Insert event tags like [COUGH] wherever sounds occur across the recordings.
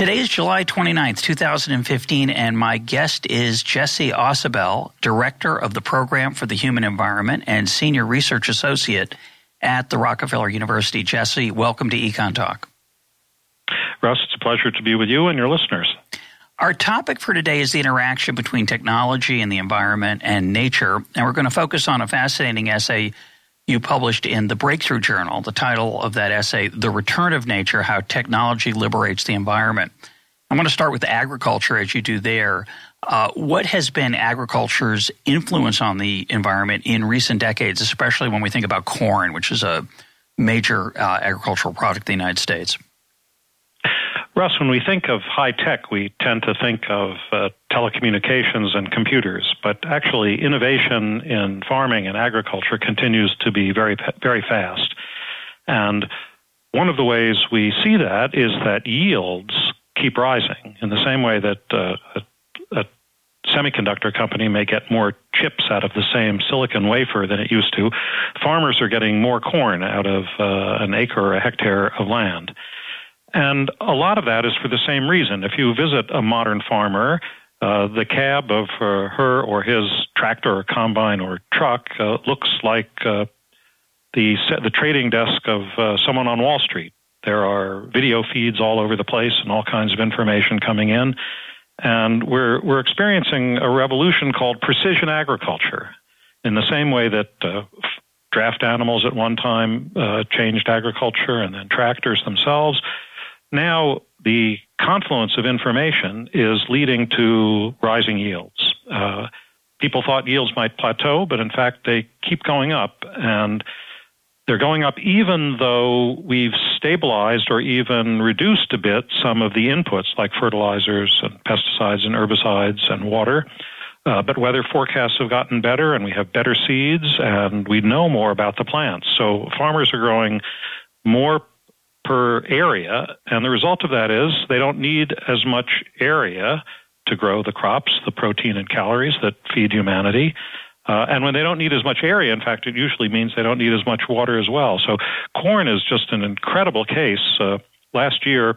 Today is July 29th, 2015, and my guest is Jesse Ausubel, Director of the Program for the Human Environment and Senior Research Associate at the Rockefeller University. Jesse, welcome to Econ Talk. Russ, it's a pleasure to be with you and your listeners. Our topic for today is the interaction between technology and the environment and nature, and we're going to focus on a fascinating essay you published in the Breakthrough Journal. The title of that essay, The Return of Nature How Technology Liberates the Environment. I want to start with agriculture as you do there. Uh, what has been agriculture's influence on the environment in recent decades, especially when we think about corn, which is a major uh, agricultural product in the United States? Russ, when we think of high tech, we tend to think of uh, telecommunications and computers, but actually, innovation in farming and agriculture continues to be very, very fast. And one of the ways we see that is that yields keep rising in the same way that uh, a, a semiconductor company may get more chips out of the same silicon wafer than it used to. Farmers are getting more corn out of uh, an acre or a hectare of land. And a lot of that is for the same reason. If you visit a modern farmer, uh, the cab of uh, her or his tractor or combine or truck uh, looks like uh, the the trading desk of uh, someone on Wall Street. There are video feeds all over the place and all kinds of information coming in, and we're we're experiencing a revolution called precision agriculture. In the same way that uh, draft animals at one time changed agriculture, and then tractors themselves now the confluence of information is leading to rising yields. Uh, people thought yields might plateau, but in fact they keep going up, and they're going up even though we've stabilized or even reduced a bit some of the inputs like fertilizers and pesticides and herbicides and water. Uh, but weather forecasts have gotten better, and we have better seeds, and we know more about the plants. So farmers are growing more per area. And the result of that is they don't need as much area to grow the crops, the protein and calories that feed humanity. Uh, and when they don't need as much area, in fact, it usually means they don't need as much water as well. So corn is just an incredible case. Uh, last year,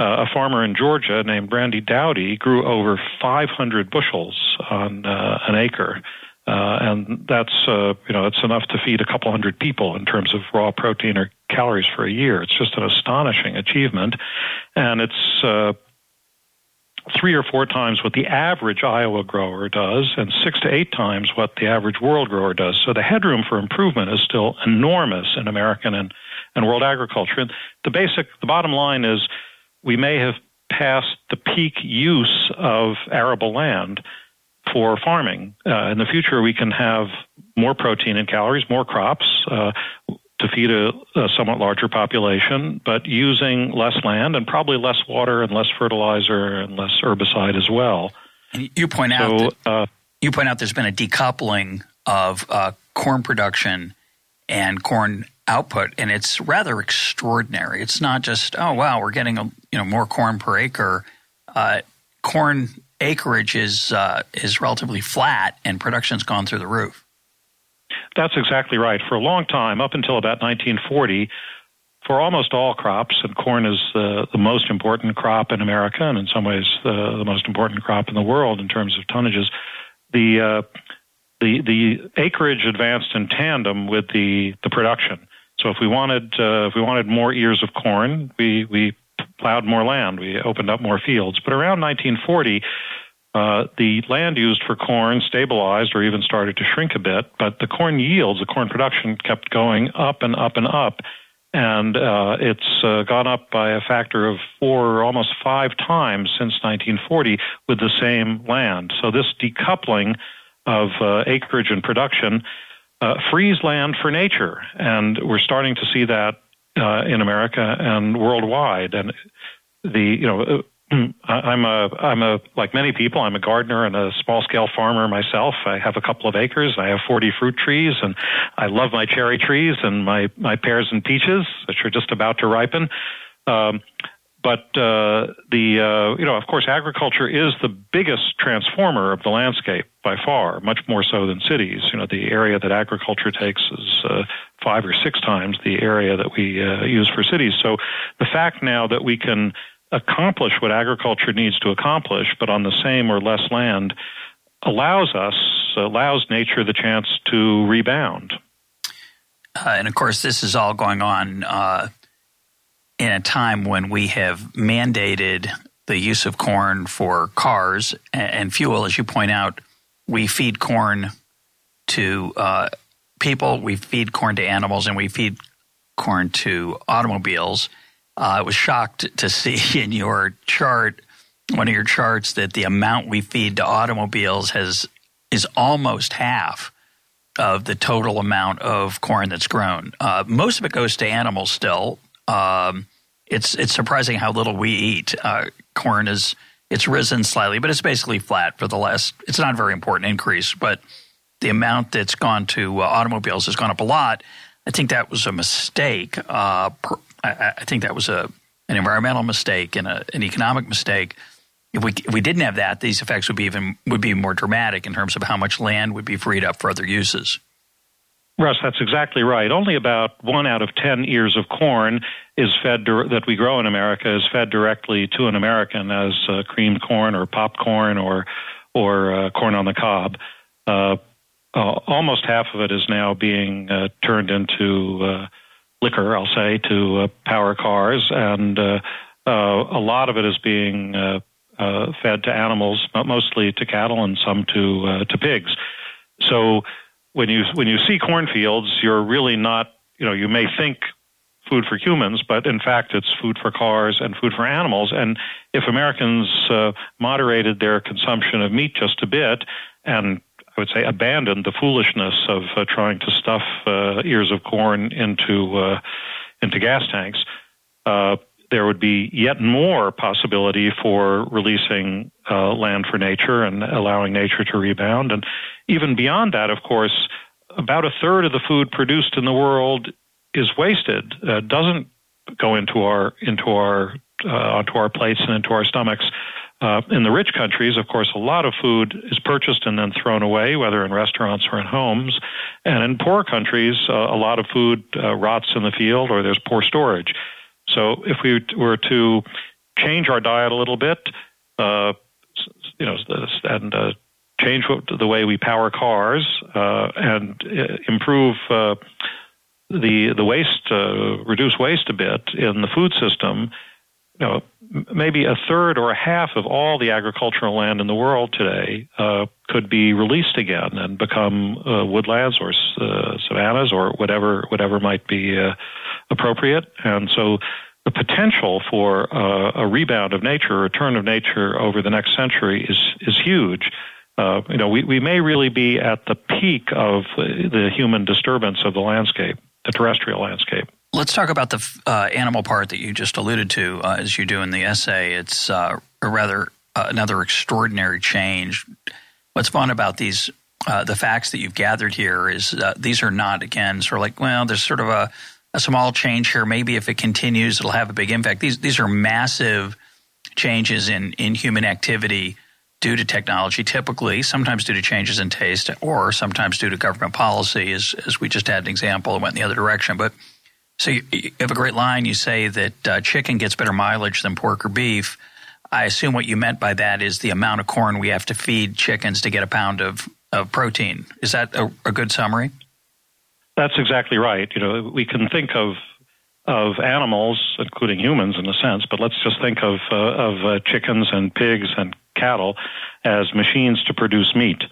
uh, a farmer in Georgia named Randy Dowd grew over 500 bushels on uh, an acre. Uh, and that's uh, you know it's enough to feed a couple hundred people in terms of raw protein or calories for a year. It's just an astonishing achievement, and it's uh, three or four times what the average Iowa grower does, and six to eight times what the average world grower does. So the headroom for improvement is still enormous in American and and world agriculture. And the basic, the bottom line is, we may have passed the peak use of arable land for farming. Uh, in the future, we can have more protein and calories, more crops uh, to feed a, a, somewhat larger population, but using less land and probably less water and less fertilizer and less herbicide as well. You point so, out that, uh, you point out there's been a decoupling of uh, corn production and corn output, and it's rather extraordinary. It's not just oh wow, we're getting a, you know more corn per acre. Uh, corn acreage is uh, is relatively flat and production's gone through the roof. That's exactly right. For a long time, up until about 1940, for almost all crops, and corn is uh, the most important crop in America, and in some ways uh, the most important crop in the world in terms of tonnages. The uh, the the acreage advanced in tandem with the the production. So if we wanted uh, if we wanted more ears of corn, we we plowed more land, we opened up more fields. But around 1940, uh, the land used for corn stabilized or even started to shrink a bit, but the corn yields, the corn production kept going up and up and up. And uh, it's uh, gone up by a factor of four, almost five times since 1940 with the same land. So this decoupling of uh, acreage and production uh, frees land for nature. And we're starting to see that uh, in America and worldwide. And the you know I'm a I'm a like many people. I'm a gardener and a small scale farmer myself. I have a couple of acres. I have 40 fruit trees, and I love my cherry trees and my my pears and peaches, which are just about to ripen. Um, but uh, the uh, you know, of course, agriculture is the biggest transformer of the landscape by far, much more so than cities. You know, the area that agriculture takes is uh, five or six times the area that we uh, use for cities. So the fact now that we can accomplish what agriculture needs to accomplish, but on the same or less land, allows us, allows nature the chance to rebound. Uh, and of course, this is all going on uh, in a time when we have mandated the use of corn for cars and, fuel. As you point out, we feed corn to uh, people, we feed corn to animals, and we feed corn to automobiles. Uh, I was shocked to see [LAUGHS] in your chart, one of your charts, that the amount we feed to automobiles has is almost half of the total amount of corn that's grown. Uh, most of it goes to animals still. Um, it's it's surprising how little we eat. Uh, corn is it's risen slightly, but it's basically flat for the last. It's not a very important increase, but the amount that's gone to uh, automobiles has gone up a lot. I think that was a mistake. Uh, per, I, I, think that was a an environmental mistake and a, an economic mistake. If we if we didn't have that, these effects would be even would be more dramatic in terms of how much land would be freed up for other uses. Russ, that's exactly right. Only about one out of ten ears of corn is fed that we grow in America is fed directly to an American as uh, creamed corn or popcorn or or uh, corn on the cob. Uh, uh almost half of it is now being uh, turned into uh, liquor, I'll say, to uh, power cars, and uh, uh, a lot of it is being fed to animals, mostly to cattle and some to to pigs. So when you when you see cornfields, you're really not you know you may think food for humans, but in fact it's food for cars and food for animals. And if Americans uh, moderated their consumption of meat just a bit and I would say abandoned the foolishness of uh, trying to stuff uh, ears of corn into uh, into gas tanks, uh, there would be yet more possibility for releasing uh, land for nature and allowing nature to rebound. And even beyond that, of course, about a third of the food produced in the world is wasted, uh, doesn't go into our into our onto our plates and into our stomachs. Uh, in the rich countries, of course, a lot of food is purchased and then thrown away, whether in restaurants or in homes. And in poor countries, uh, a lot of food uh, rots in the field or there's poor storage. So if we were to change our diet a little bit, uh, you know, and uh, change the way we power cars and improve the the waste, reduce waste a bit in the food system. You know, maybe a third or a half of all the agricultural land in the world today uh, could be released again and become uh, woodlands or savannas or whatever whatever might be appropriate. And so the potential for uh, a rebound of nature, a return of nature over the next century is is huge. Uh, you know, we, we may really be at the peak of the human disturbance of the landscape, the terrestrial landscape. Let's talk about the uh, animal part that you just alluded to, uh, as you do in the essay. It's uh, a rather uh, another extraordinary change. What's fun about these, the facts that you've gathered here, is these are not again sort of like, well, there's sort of a, a small change here. Maybe if it continues, it'll have a big impact. These these are massive changes in in human activity due to technology, typically, sometimes due to changes in taste, or sometimes due to government policy, as, as we just had an example that went in the other direction. But so you, you have a great line. You say that uh, chicken gets better mileage than pork or beef. I assume what you meant by that is the amount of corn we have to feed chickens to get a pound of, of protein. Is that a, a good summary? That's exactly right. You know, we can think of of animals, including humans in a sense, but let's just think of uh, of uh, chickens and pigs and cattle as machines to produce meat.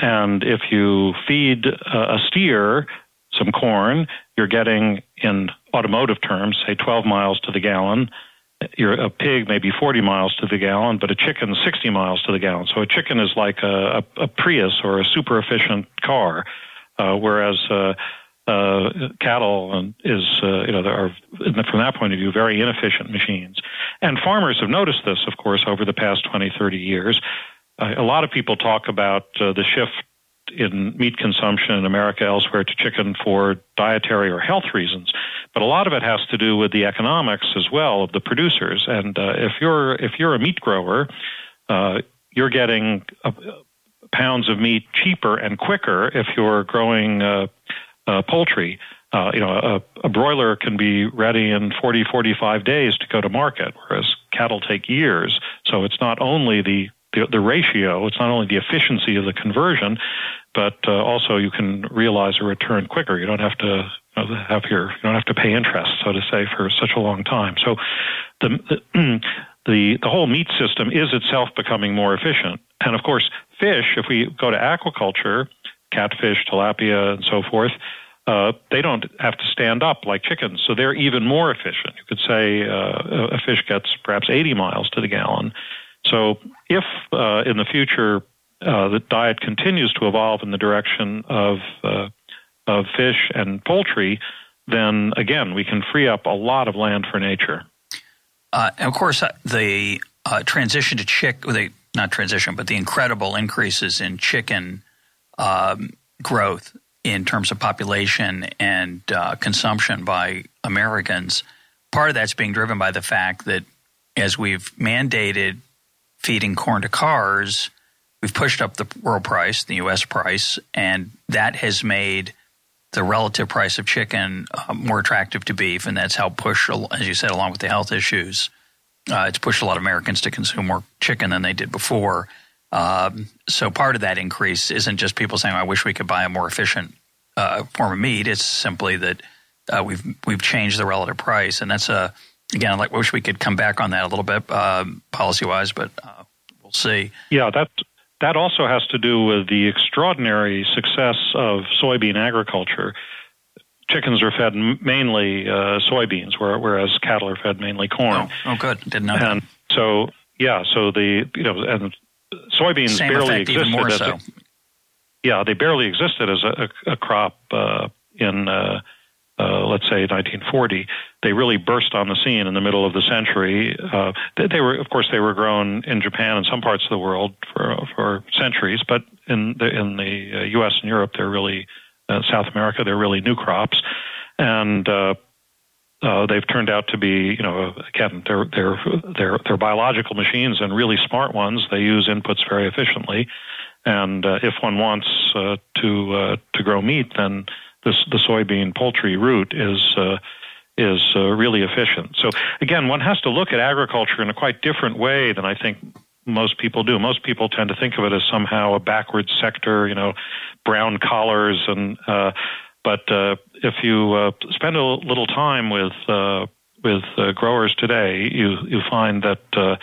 And if you feed uh, a steer some corn, you're getting, in automotive terms, say 12 miles to the gallon. You're, a pig maybe 40 miles to the gallon, but a chicken 60 miles to the gallon. So a chicken is like a, a, a Prius or a super efficient car, uh, whereas uh, uh, cattle is, uh, you know, are, from that point of view, very inefficient machines. and farmers have noticed this, of course, over the past 20, 30 years. Uh, a lot of people talk about uh, the shift in meat consumption in America elsewhere to chicken for dietary or health reasons, but a lot of it has to do with the economics as well of the producers. And uh, if you're if you're a meat grower, uh, you're getting uh, pounds of meat cheaper and quicker if you're growing uh, uh, poultry. You know, a, a broiler can be ready in 40, 45 days to go to market, whereas cattle take years. So it's not only the the, the ratio. It's not only the efficiency of the conversion, but uh, also you can realize a return quicker. You don't have to you know, have your you don't have to pay interest, so to say, for such a long time. So the, the [CLEARS THROAT] the the whole meat system is itself becoming more efficient. And of course, fish. If we go to aquaculture, catfish, tilapia, and so forth. Uh, they don't have to stand up like chickens, so they're even more efficient. You could say uh, a fish gets perhaps 80 miles to the gallon, so, if uh, in the future uh, the diet continues to evolve in the direction of uh, of fish and poultry, then again we can free up a lot of land for nature. Uh, and of course, uh, the uh, transition to chick, the not transition, but the incredible increases in chicken um, growth in terms of population and consumption by Americans. Part of that's being driven by the fact that as we've mandated feeding corn to cars, we've pushed up the world price, the U.S. price, and that has made the relative price of chicken uh, more attractive to beef, and that's helped push, as you said, along with the health issues. Uh, it's pushed a lot of Americans to consume more chicken than they did before. Um, so part of that increase isn't just people saying, "I wish we could buy a more efficient uh, form of meat." It's simply that uh, we've we've changed the relative price, and that's a again, I like, wish we could come back on that a little bit uh, policy wise, but uh, we'll see. Yeah, that that also has to do with the extraordinary success of soybean agriculture. Chickens are fed mainly uh, soybeans, whereas cattle are fed mainly corn. Oh, oh good, didn't know and that. so, yeah, so the you know, and soybeans Same barely existed as so. a, yeah, they barely existed as a, a crop uh, in uh, uh, let's say 1940, they really burst on the scene in the middle of the century. Uh, they, they, were, of course, they were grown in Japan and some parts of the world for for centuries, but in the in the uh, U.S. and Europe, they're really uh, South America, they're really new crops, and uh, uh, they've turned out to be, you know, again, they're they're they're they're biological machines and really smart ones. They use inputs very efficiently, and if one wants to to grow meat, then this, the soybean poultry route is uh, is uh, really efficient. So again, one has to look at agriculture in a quite different way than I think most people do. Most people tend to think of it as somehow a backward sector, you know, brown collars and. Uh, but uh, if you uh, spend a little time with uh, with growers today, you you find that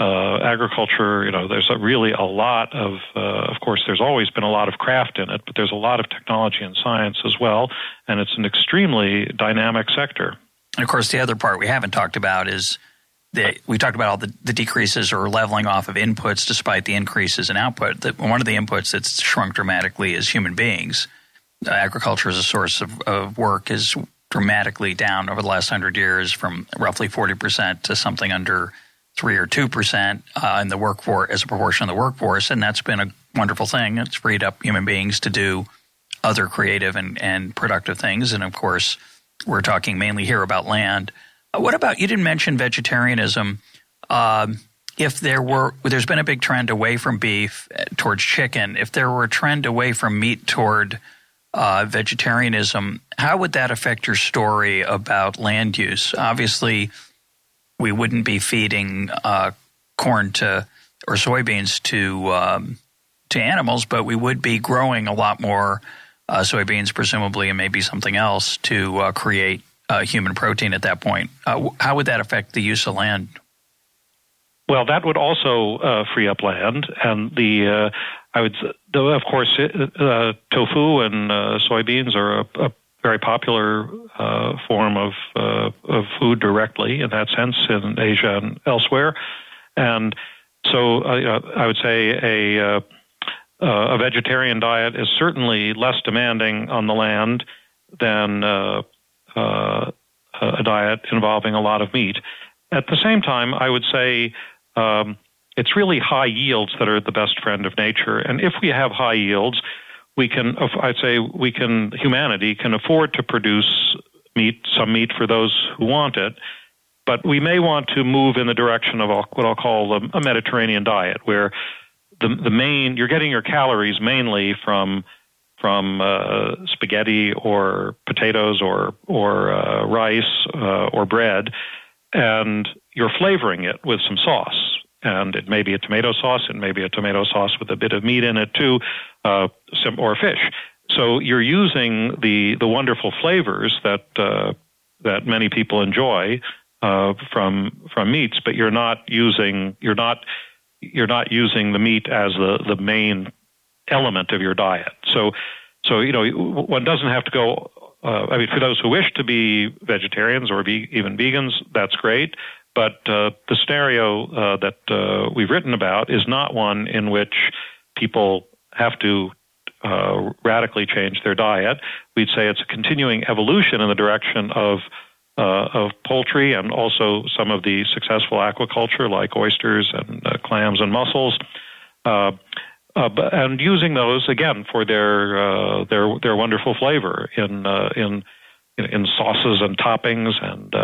uh, agriculture, you know, there's a really a lot of, uh, of course, there's always been a lot of craft in it, but there's a lot of technology and science as well, and it's an extremely dynamic sector. And of course, the other part we haven't talked about is that we talked about all the, the decreases or leveling off of inputs despite the increases in output. That one of the inputs that's shrunk dramatically is human beings. Uh, agriculture as a source of, of work is dramatically down over the last hundred years from roughly 40% to something under three or two percent uh, in the workforce as a proportion of the workforce, and that's been a wonderful thing. It's freed up human beings to do other creative and, and productive things, and of course, we're talking mainly here about land. Uh, what about you? Didn't mention vegetarianism. Um, if there were, there's been a big trend away from beef uh, towards chicken. If there were a trend away from meat toward uh, vegetarianism, how would that affect your story about land use? Obviously, we wouldn't be feeding uh, corn to or soybeans to um, to animals, but we would be growing a lot more uh, soybeans, presumably, and maybe something else to uh, create uh, human protein at that point. Uh, how would that affect the use of land? Well, that would also uh, free up land, and the I would, of course, tofu and soybeans are a, a very popular uh, form of uh, of food directly in that sense in Asia and elsewhere, and so uh, I would say a uh, uh, a vegetarian diet is certainly less demanding on the land than uh, a diet involving a lot of meat. at the same time, I would say um, it's really high yields that are the best friend of nature. And if we have high yields, we can, I'd say, we can, humanity can afford to produce meat, some meat for those who want it. But we may want to move in the direction of what I'll call a Mediterranean diet, where the the main you're getting your calories mainly from from uh, spaghetti or potatoes or or uh, rice uh, or bread, and you're flavoring it with some sauce. And it may be a tomato sauce, it may be a tomato sauce with a bit of meat in it too, uh, or fish. So you're using the the wonderful flavors that uh, that many people enjoy uh, from from meats, but you're not using you're not you're not using the meat as the the main element of your diet. So so you know one doesn't have to go. Uh, I mean, for those who wish to be vegetarians or be even vegans, that's great. But uh, the scenario uh, that uh, we've written about is not one in which people have to uh, radically change their diet. We'd say it's a continuing evolution in the direction of uh, of poultry and also some of the successful aquaculture like oysters and uh, clams and mussels. Uh, uh, and using those again for their their their wonderful flavor in in in sauces and toppings and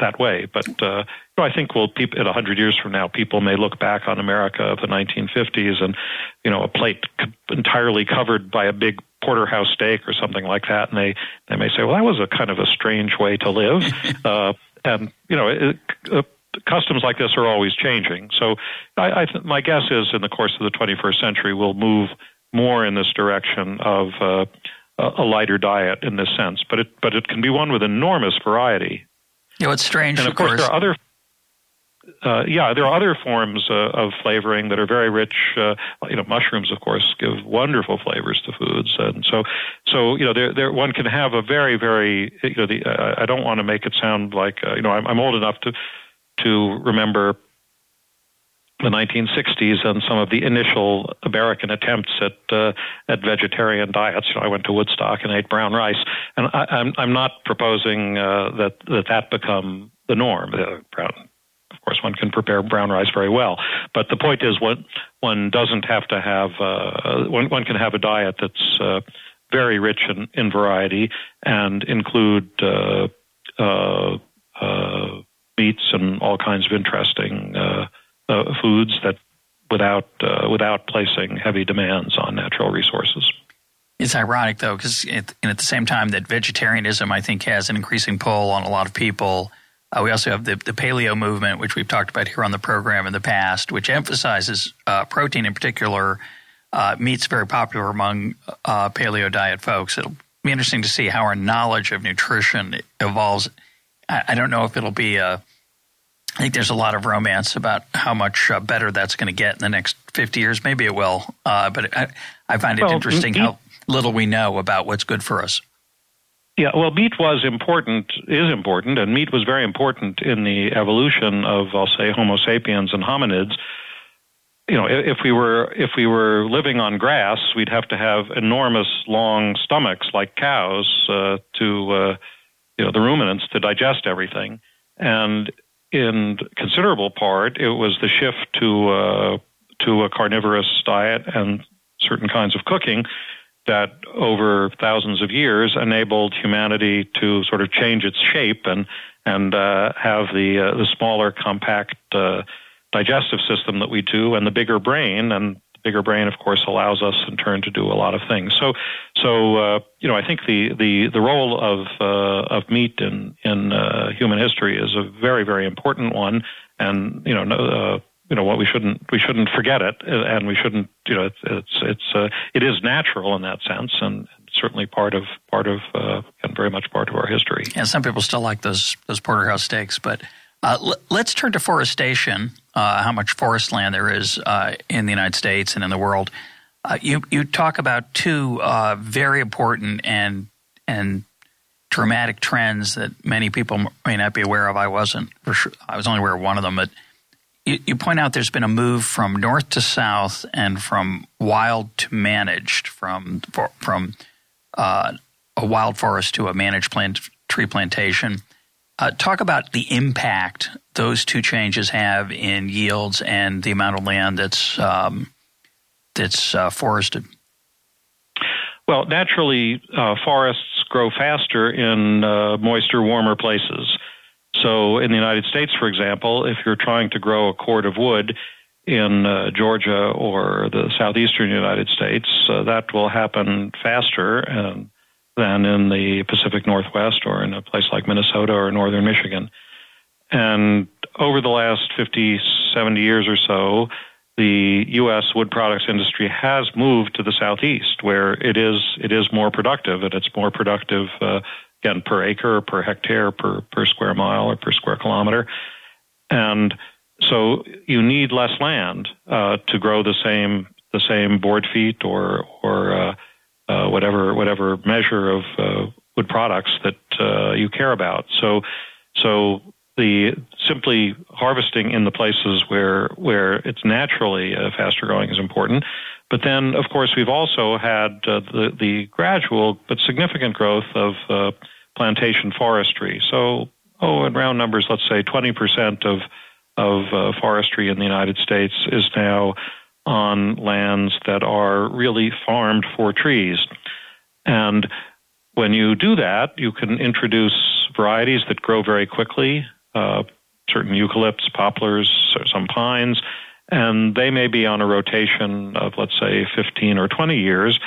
that way. But uh, I think we'll people, in a hundred years from now, people may look back on America of the 1950s and you know a plate entirely covered by a big porterhouse steak or something like that, and they they may say, well, that was a kind of a strange way to live. [LAUGHS] uh, and you know, it, uh, customs like this are always changing. So I, I th- my guess is in the course of the 21st century, we'll move more in this direction of uh, a lighter diet in this sense, but it but it can be one with enormous variety. You know, it's strange. And of, of course, course, there are other. Uh, yeah, there are other forms uh, of flavoring that are very rich. Uh, you know, mushrooms, of course, give wonderful flavors to foods, and so, so you know, there, there one can have a very, very. You know, the, uh, I don't want to make it sound like uh, you know I'm, I'm old enough to to remember the 1960s and some of the initial American attempts at uh, at vegetarian diets. You know, I went to Woodstock and ate brown rice, and I, am I'm, I'm not proposing uh, that that that become the norm. Uh, brown, of course, one can prepare brown rice very well, but the point is, one one doesn't have to have uh, one one can have a diet that's uh, very rich in, in variety and include uh, meats and all kinds of interesting uh, foods that without uh, without placing heavy demands on natural resources. It's ironic though, because at, at, the same time that vegetarianism, I think, has an increasing pull on a lot of people. Uh, we also have the, the, paleo movement, which we've talked about here on the program in the past, which emphasizes uh, protein in particular. Uh, meat's very popular among uh, paleo diet folks. It'll be interesting to see how our knowledge of nutrition evolves. I, I don't know if it'll be a I think there's a lot of romance about how much uh, better that's going to get in the next 50 years. Maybe it will, uh, but I, I, find it well, interesting meat, how little we know about what's good for us. Yeah, well, meat was important, is important, and meat was very important in the evolution of, I'll say, Homo sapiens and hominids. You know, if we were if we were living on grass, we'd have to have enormous, long stomachs like cows uh, to, uh, you know, the ruminants to digest everything. And in considerable part, it was the shift to uh, to a carnivorous diet and certain kinds of cooking that over thousands of years enabled humanity to sort of change its shape and and uh, have the uh, the smaller compact uh, digestive system that we do and the bigger brain. And bigger brain, of course, allows us in turn to do a lot of things. So, so uh, you know, I think the the the role of uh, of meat in in uh, human history is a very very important one, and you know, uh, you know what we shouldn't we shouldn't forget it, and we shouldn't you know it's it's it's uh, it is natural in that sense, and certainly part of part of uh, and very much part of our history. Yeah, some people still like those those porterhouse steaks, but uh, l- let's turn to forestation, uh, how much forest land there is uh, in the United States and in the world. Uh, you, you talk about two uh, very important and, and dramatic trends that many people may not be aware of. I wasn't, sure, I was only aware of one of them, but you, you point out there's been a move from north to south and from wild to managed, from, for, from uh, a wild forest to a managed plant, tree plantation Uh, talk about the impact those two changes have in yields and the amount of land that's um, that's uh, forested. Well, naturally, uh, forests grow faster in uh, moister, warmer places. So, in the United States, for example, if you're trying to grow a cord of wood in uh, Georgia or the southeastern United States, uh, that will happen faster and than in the Pacific Northwest or in a place like Minnesota or northern Michigan. And over the last 50, 70 years or so, the U.S. wood products industry has moved to the southeast, where it is it is more productive, and it's more productive uh, again per acre, per hectare, per per square mile, or per square kilometer, and so you need less land uh, to grow the same the same board feet or or uh, uh, whatever whatever measure of uh, wood products that uh, you care about. So so the simply harvesting in the places where where it's naturally uh, faster growing is important. But then, of course, we've also had uh, the the gradual but significant growth of uh, plantation forestry. So, oh, in round numbers, let's say 20 percent of of forestry in the United States is now on lands that are really farmed for trees. And when you do that, you can introduce varieties that grow very quickly, uh, certain eucalypts, poplars, some pines, and they may be on a rotation of, let's say, 15 or 20 years,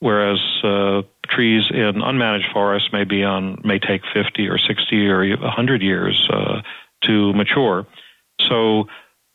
whereas uh, trees in unmanaged forests may be on may take 50 or 60 or 100 years uh, to mature. So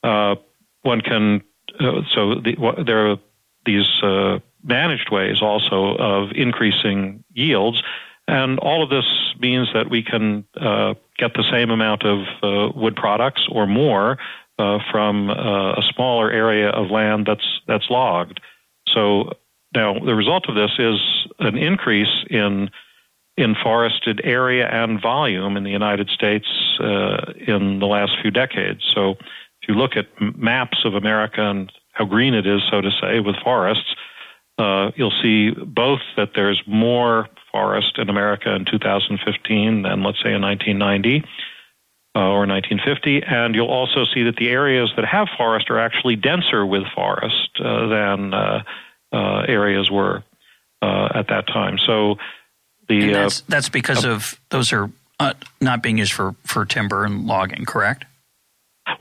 uh, one can uh, so the, there are these uh, managed ways also of increasing yields. And all of this means that we can uh, get the same amount of uh, wood products or more uh, from uh, a smaller area of land that's that's logged. So now the result of this is an increase in in forested area and volume in the United States in the last few decades. So you look at maps of America and how green it is, so to say, with forests, uh, you'll see both that there's more forest in America in 2015 than, let's say, in 1990 uh, or 1950, and you'll also see that the areas that have forest are actually denser with forest uh, than uh, uh, areas were uh, at that time. So the that's, that's because of those are not being used for, for timber and logging, correct?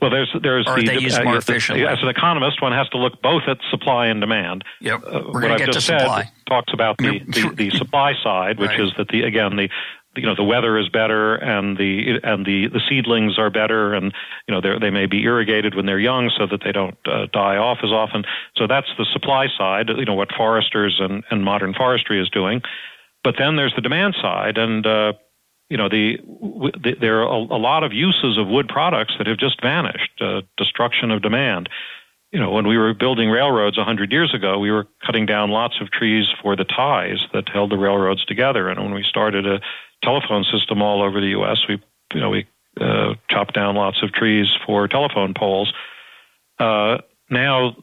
Well, there's there's or the, they use uh, more efficiently. As an economist, one has to look both at supply and demand. Yep. Uh, what I've just said supply. talks about the, the, the [LAUGHS] supply side, which right. is that the again the you know the weather is better and the and the the seedlings are better and you know they they may be irrigated when they're young so that they don't uh, die off as often. So that's the supply side. You know what foresters and and modern forestry is doing. But then there's the demand side and. Uh, you know, the, the there are a, a, lot of uses of wood products that have just vanished. Uh, destruction of demand. You know, when we were building railroads a hundred years ago, we were cutting down lots of trees for the ties that held the railroads together. And when we started a telephone system all over the U.S., we, you know, we uh, chopped down lots of trees for telephone poles. Uh, now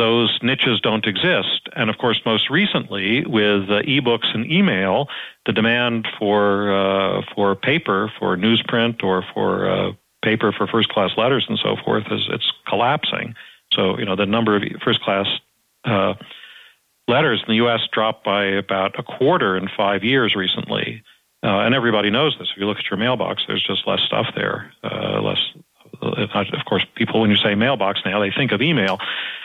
those niches don't exist. And of course, most recently with uh, e-books and email, the demand for uh, for paper, for newsprint, or for uh, paper for first class letters and so forth is it's collapsing. So you know the number of first class uh, letters in the U.S. dropped by about a quarter in five years recently. Uh, and everybody knows this. If you look at your mailbox, there's just less stuff there, uh, less of course, people, when you say mailbox now, they think of email.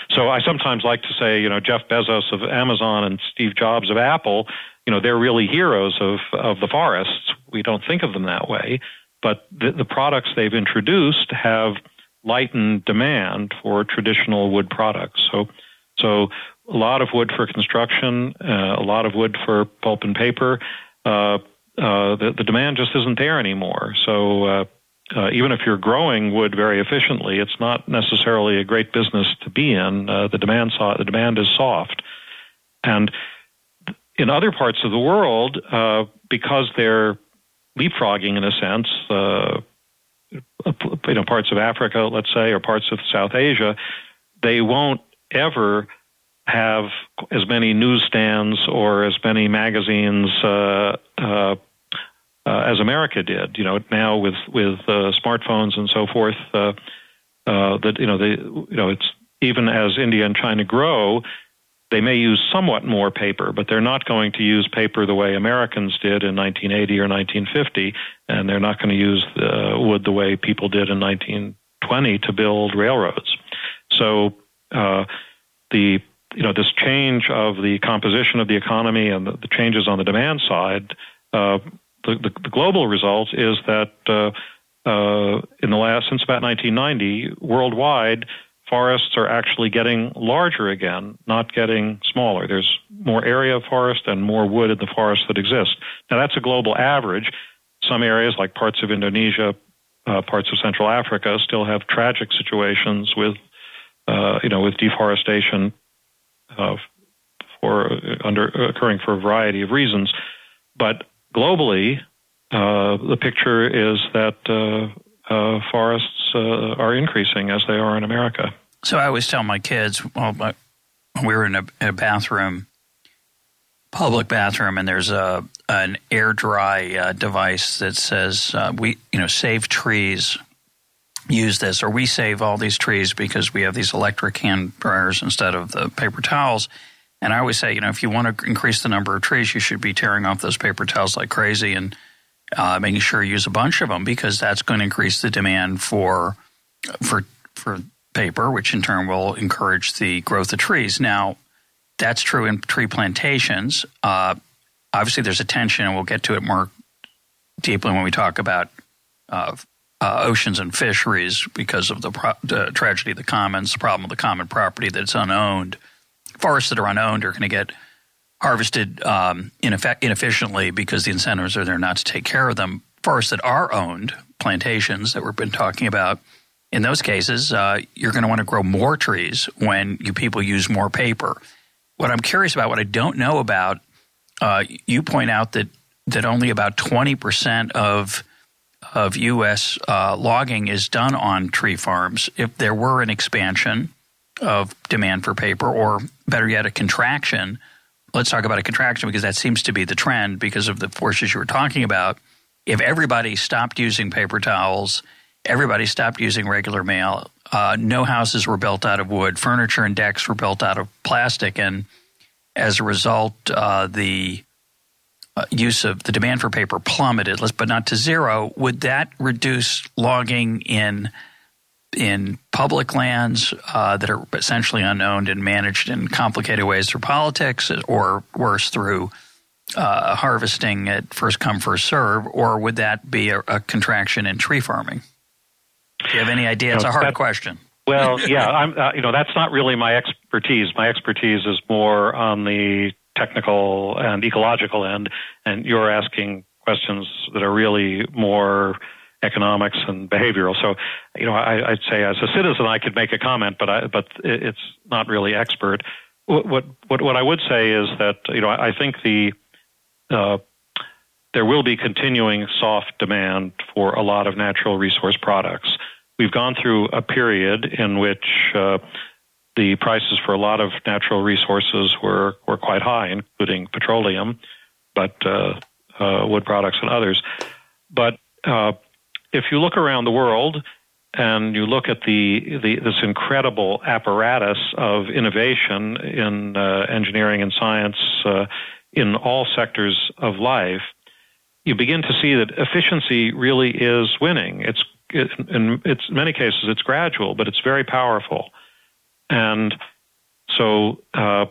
So I sometimes like to say, you know, Jeff Bezos of Amazon and Steve Jobs of Apple, you know, they're really heroes of, of the forests. We don't think of them that way. But the, the products they've introduced have lightened demand for traditional wood products. So, so a lot of wood for construction, uh, a lot of wood for pulp and paper. Uh, uh, the, the demand just isn't there anymore. So uh, even if you're growing wood very efficiently, it's not necessarily a great business to be in. Uh, the demand so- the demand is soft, and in other parts of the world, uh, because they're leapfrogging in a sense, uh, you know, parts of Africa, let's say, or parts of South Asia, they won't ever have as many newsstands or as many magazines uh, uh, uh, as America did. You know, now with with uh, smartphones and so forth, uh, uh, that you know, they, you know, it's even as India and China grow, they may use somewhat more paper, but they're not going to use paper the way Americans did in 1980 or 1950, and they're not going to use wood the way people did in 1920 to build railroads. So uh, the you know this change of the composition of the economy and the, the changes on the demand side, uh, the, the, the, global result is that uh, uh in the last since about 1990, worldwide forests are actually getting larger again, not getting smaller. There's more area of forest and more wood in the forests that exist. Now that's a global average. Some areas, like parts of Indonesia, uh, parts of Central Africa, still have tragic situations with, uh, you know, with deforestation uh, for under occurring for a variety of reasons. But globally, uh, the picture is that uh, uh, forests uh, are increasing as they are in America. So I always tell my kids, well, we were in a, a bathroom, public bathroom, and there's a an air dry uh, device that says uh, we, you know, save trees. Use this, or we save all these trees because we have these electric hand dryers instead of the paper towels. And I always say, you know, if you want to increase the number of trees, you should be tearing off those paper towels like crazy and uh, making sure you use a bunch of them because that's going to increase the demand for for for paper, which in turn will encourage the growth of trees. Now, that's true in tree plantations. Uh, obviously, there's a tension, and we'll get to it more deeply when we talk about uh, uh, oceans and fisheries because of the, pro- the, tragedy of the commons, the problem of the common property that's unowned. Forests that are unowned are going to get harvested um, ineff- inefficiently because the incentives are there not to take care of them. Forests that are owned, plantations that we've been talking about, in those cases, uh, you're going to want to grow more trees when you people use more paper. What I'm curious about, what I don't know about, uh, you point out that that only about 20 percent of of U.S. Uh, logging is done on tree farms. If there were an expansion of demand for paper, or better yet, a contraction let's talk about a contraction because that seems to be the trend because of the forces you were talking about. If everybody stopped using paper towels, everybody stopped using regular mail, uh, no houses were built out of wood, furniture and decks were built out of plastic, and as a result, uh, the uh, use of the demand for paper plummeted, but not to zero. Would that reduce logging in in public lands uh, that are essentially unowned and managed in complicated ways through politics, or worse through uh, harvesting at first come first serve, or would that be a, a contraction in tree farming? Do you have any idea? It's a hard that, question. Well, yeah, I'm, uh, you know that's not really my expertise. My expertise is more on the technical and ecological end, and you're asking questions that are really more economics and behavioral. So, you know, I, would say as a citizen, I could make a comment, but I, but it's not really expert. What what what I would say is that you know I think the uh, there will be continuing soft demand for a lot of natural resource products. We've gone through a period in which uh, the prices for a lot of natural resources were were quite high, including petroleum, but uh, uh wood products and others. But uh, if you look around the world and you look at the, the this incredible apparatus of innovation in uh, engineering and science uh, in all sectors of life, you begin to see that efficiency really is winning. It's it, in it's many cases it's gradual, but it's very powerful, and so uh,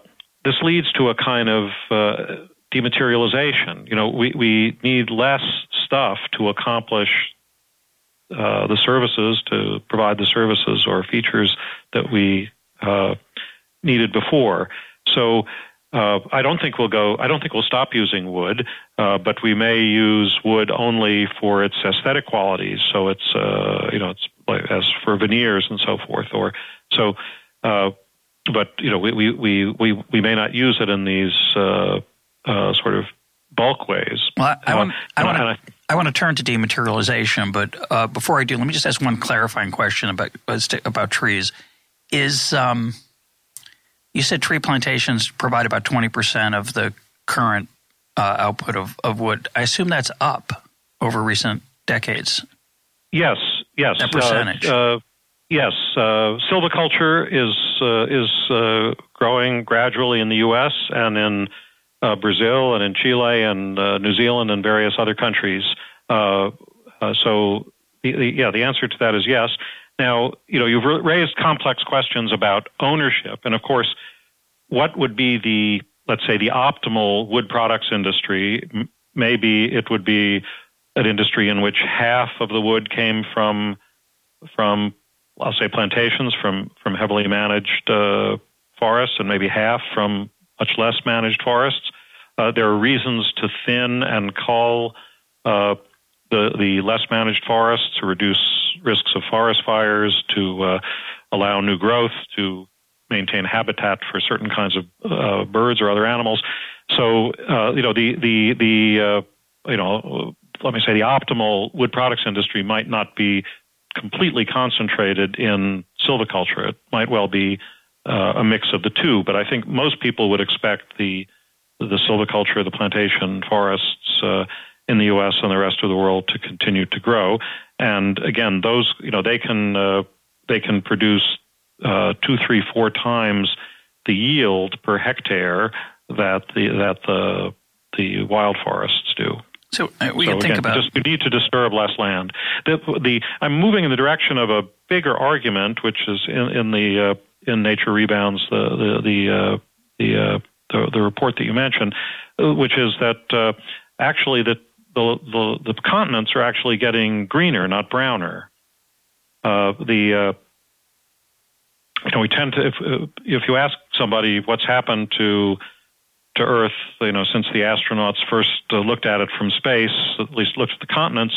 this leads to a kind of uh, dematerialization. You know, we we need less stuff to accomplish uh, the services to provide the services or features that we uh, needed before. So uh, I don't think we'll go. I don't think we'll stop using wood, uh, but we may use wood only for its aesthetic qualities. So it's uh, you know it's like, as for veneers and so forth. Or so, but you know we we we we may not use it in these sort of bulk ways. Well, I, I want, I want to I want to turn to dematerialization, but uh, before I do, let me just ask one clarifying question about about trees. Is um, you said tree plantations provide about twenty percent of the current uh, output of, of wood? I assume that's up. over recent decades? Yes, yes. That percentage. Uh, uh, yes, uh, silviculture is uh, is uh, growing gradually in the U.S. and in uh, Brazil and in Chile and New Zealand and various other countries. so, the, the, yeah, the answer to that is yes. Now, you know, you've raised complex questions about ownership, and of course, what would be the let's say the optimal wood products industry? Maybe it would be an industry in which half of the wood came from from I'll say plantations from from heavily managed uh, forests, and maybe half from much less managed forests. Uh, there are reasons to thin and cull uh, the the less managed forests to reduce risks of forest fires, to uh, allow new growth, to maintain habitat for certain kinds of uh, birds or other animals. So uh, you know the the the you know let me say the optimal wood products industry might not be completely concentrated in silviculture. It might well be uh, a mix of the two, but I think most people would expect the the silviculture, the plantation forests uh, in the U.S. and the rest of the world to continue to grow. And again, those you know they can uh, they can produce uh, two, three, four times the yield per hectare that the that the the wild forests do. So uh, we so can think about just you need to disturb less land. The, the I'm moving in the direction of a bigger argument, which is in, in the uh, in Nature Rebounds the the the uh, the, uh, the, the report that you mentioned, uh, which is that uh, actually that the, the the continents are actually getting greener, not browner. the you know we tend to if if you ask somebody what's happened to to Earth, you know, since the astronauts first uh, looked at it from space, at least looked at the continents,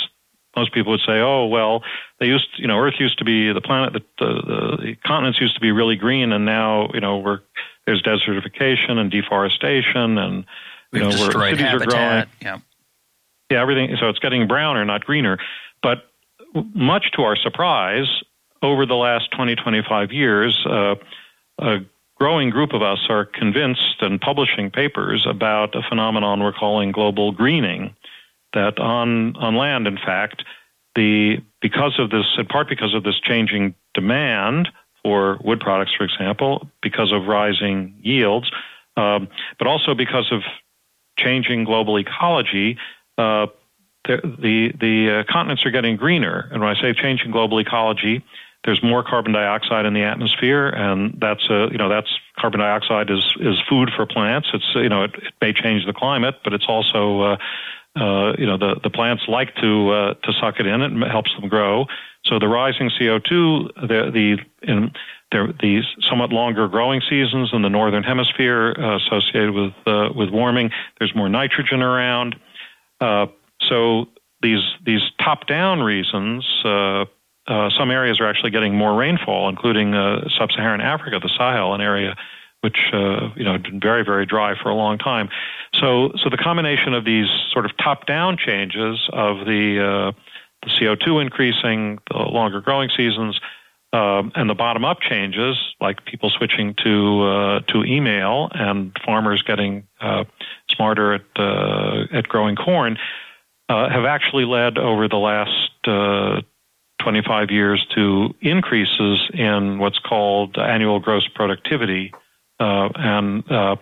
most people would say, "Oh, well, they used, you know, Earth used to be the planet, the, the, the continents used to be really green, and now, you know, we're there's desertification and deforestation, and you We've know, where cities habitat. are growing, yeah, yeah, everything. So it's getting browner, not greener. But much to our surprise, over the last 20, 25 years, uh, uh, growing group of us are convinced and publishing papers about a phenomenon we're calling global greening. That on on land, in fact, the because of this, in part because of this changing demand for wood products, for example, because of rising yields, um, but also because of changing global ecology. Uh, the the, the uh, continents are getting greener, and when I say changing global ecology, there's more carbon dioxide in the atmosphere, and that's a you know that's carbon dioxide is is food for plants. It's you know it, it may change the climate, but it's also uh, uh, you know the the plants like to uh, to suck it in. It helps them grow. So the rising CO2, the the in there these somewhat longer growing seasons in the northern hemisphere uh, associated with uh, with warming. There's more nitrogen around. Uh, so these these top down reasons uh, some areas are actually getting more rainfall, including sub-Saharan Africa, the Sahel, an area which uh, you know had been very very dry for a long time. So so the combination of these sort of top-down changes of the uh, the CO2 increasing, the longer growing seasons, um, and the bottom-up changes like people switching to uh, to email and farmers getting uh, smarter at uh, at growing corn uh, have actually led over the last uh, 25 years to increases in what's called annual gross productivity. Uh, and uh,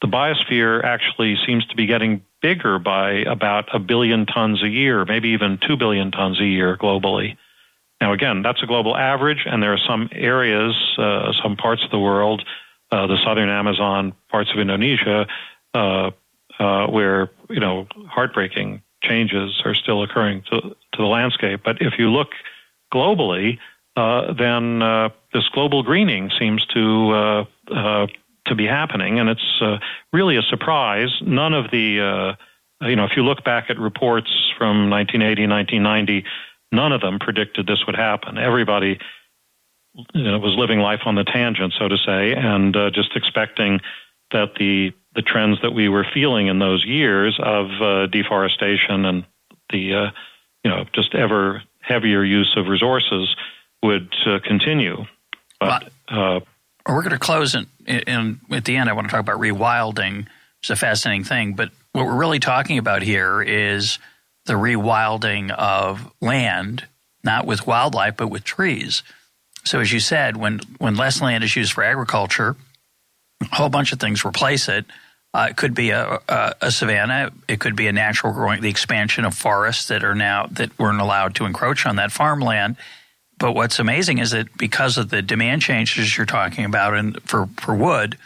the biosphere actually seems to be getting bigger by about a billion tons a year, maybe even 2 billion tons a year globally. Now, again, that's a global average, and there are some areas, uh, some parts of the world, uh, the southern Amazon, parts of Indonesia, uh, uh, where you know heartbreaking changes are still occurring to, to the landscape. But if you look globally, then uh, this global greening seems to uh, uh, to be happening, and it's uh, really a surprise. None of the you know, if you look back at reports from 1980, 1990, none of them predicted this would happen. Everybody you know, was living life on the tangent, so to say, and just expecting that the the trends that we were feeling in those years of uh, deforestation and the uh, you know just ever heavier use of resources would uh, continue. But uh, we're going to close, and at the end, I want to talk about rewilding. It's a fascinating thing, but what we're really talking about here is the rewilding of land, not with wildlife, but with trees. So, as you said, when, when less land is used for agriculture, a whole bunch of things replace it. Uh, it could be a, a, a, savanna. It could be a natural growing, the expansion of forests that are now that weren't allowed to encroach on that farmland. But what's amazing is that because of the demand changes you're talking about, and for for wood,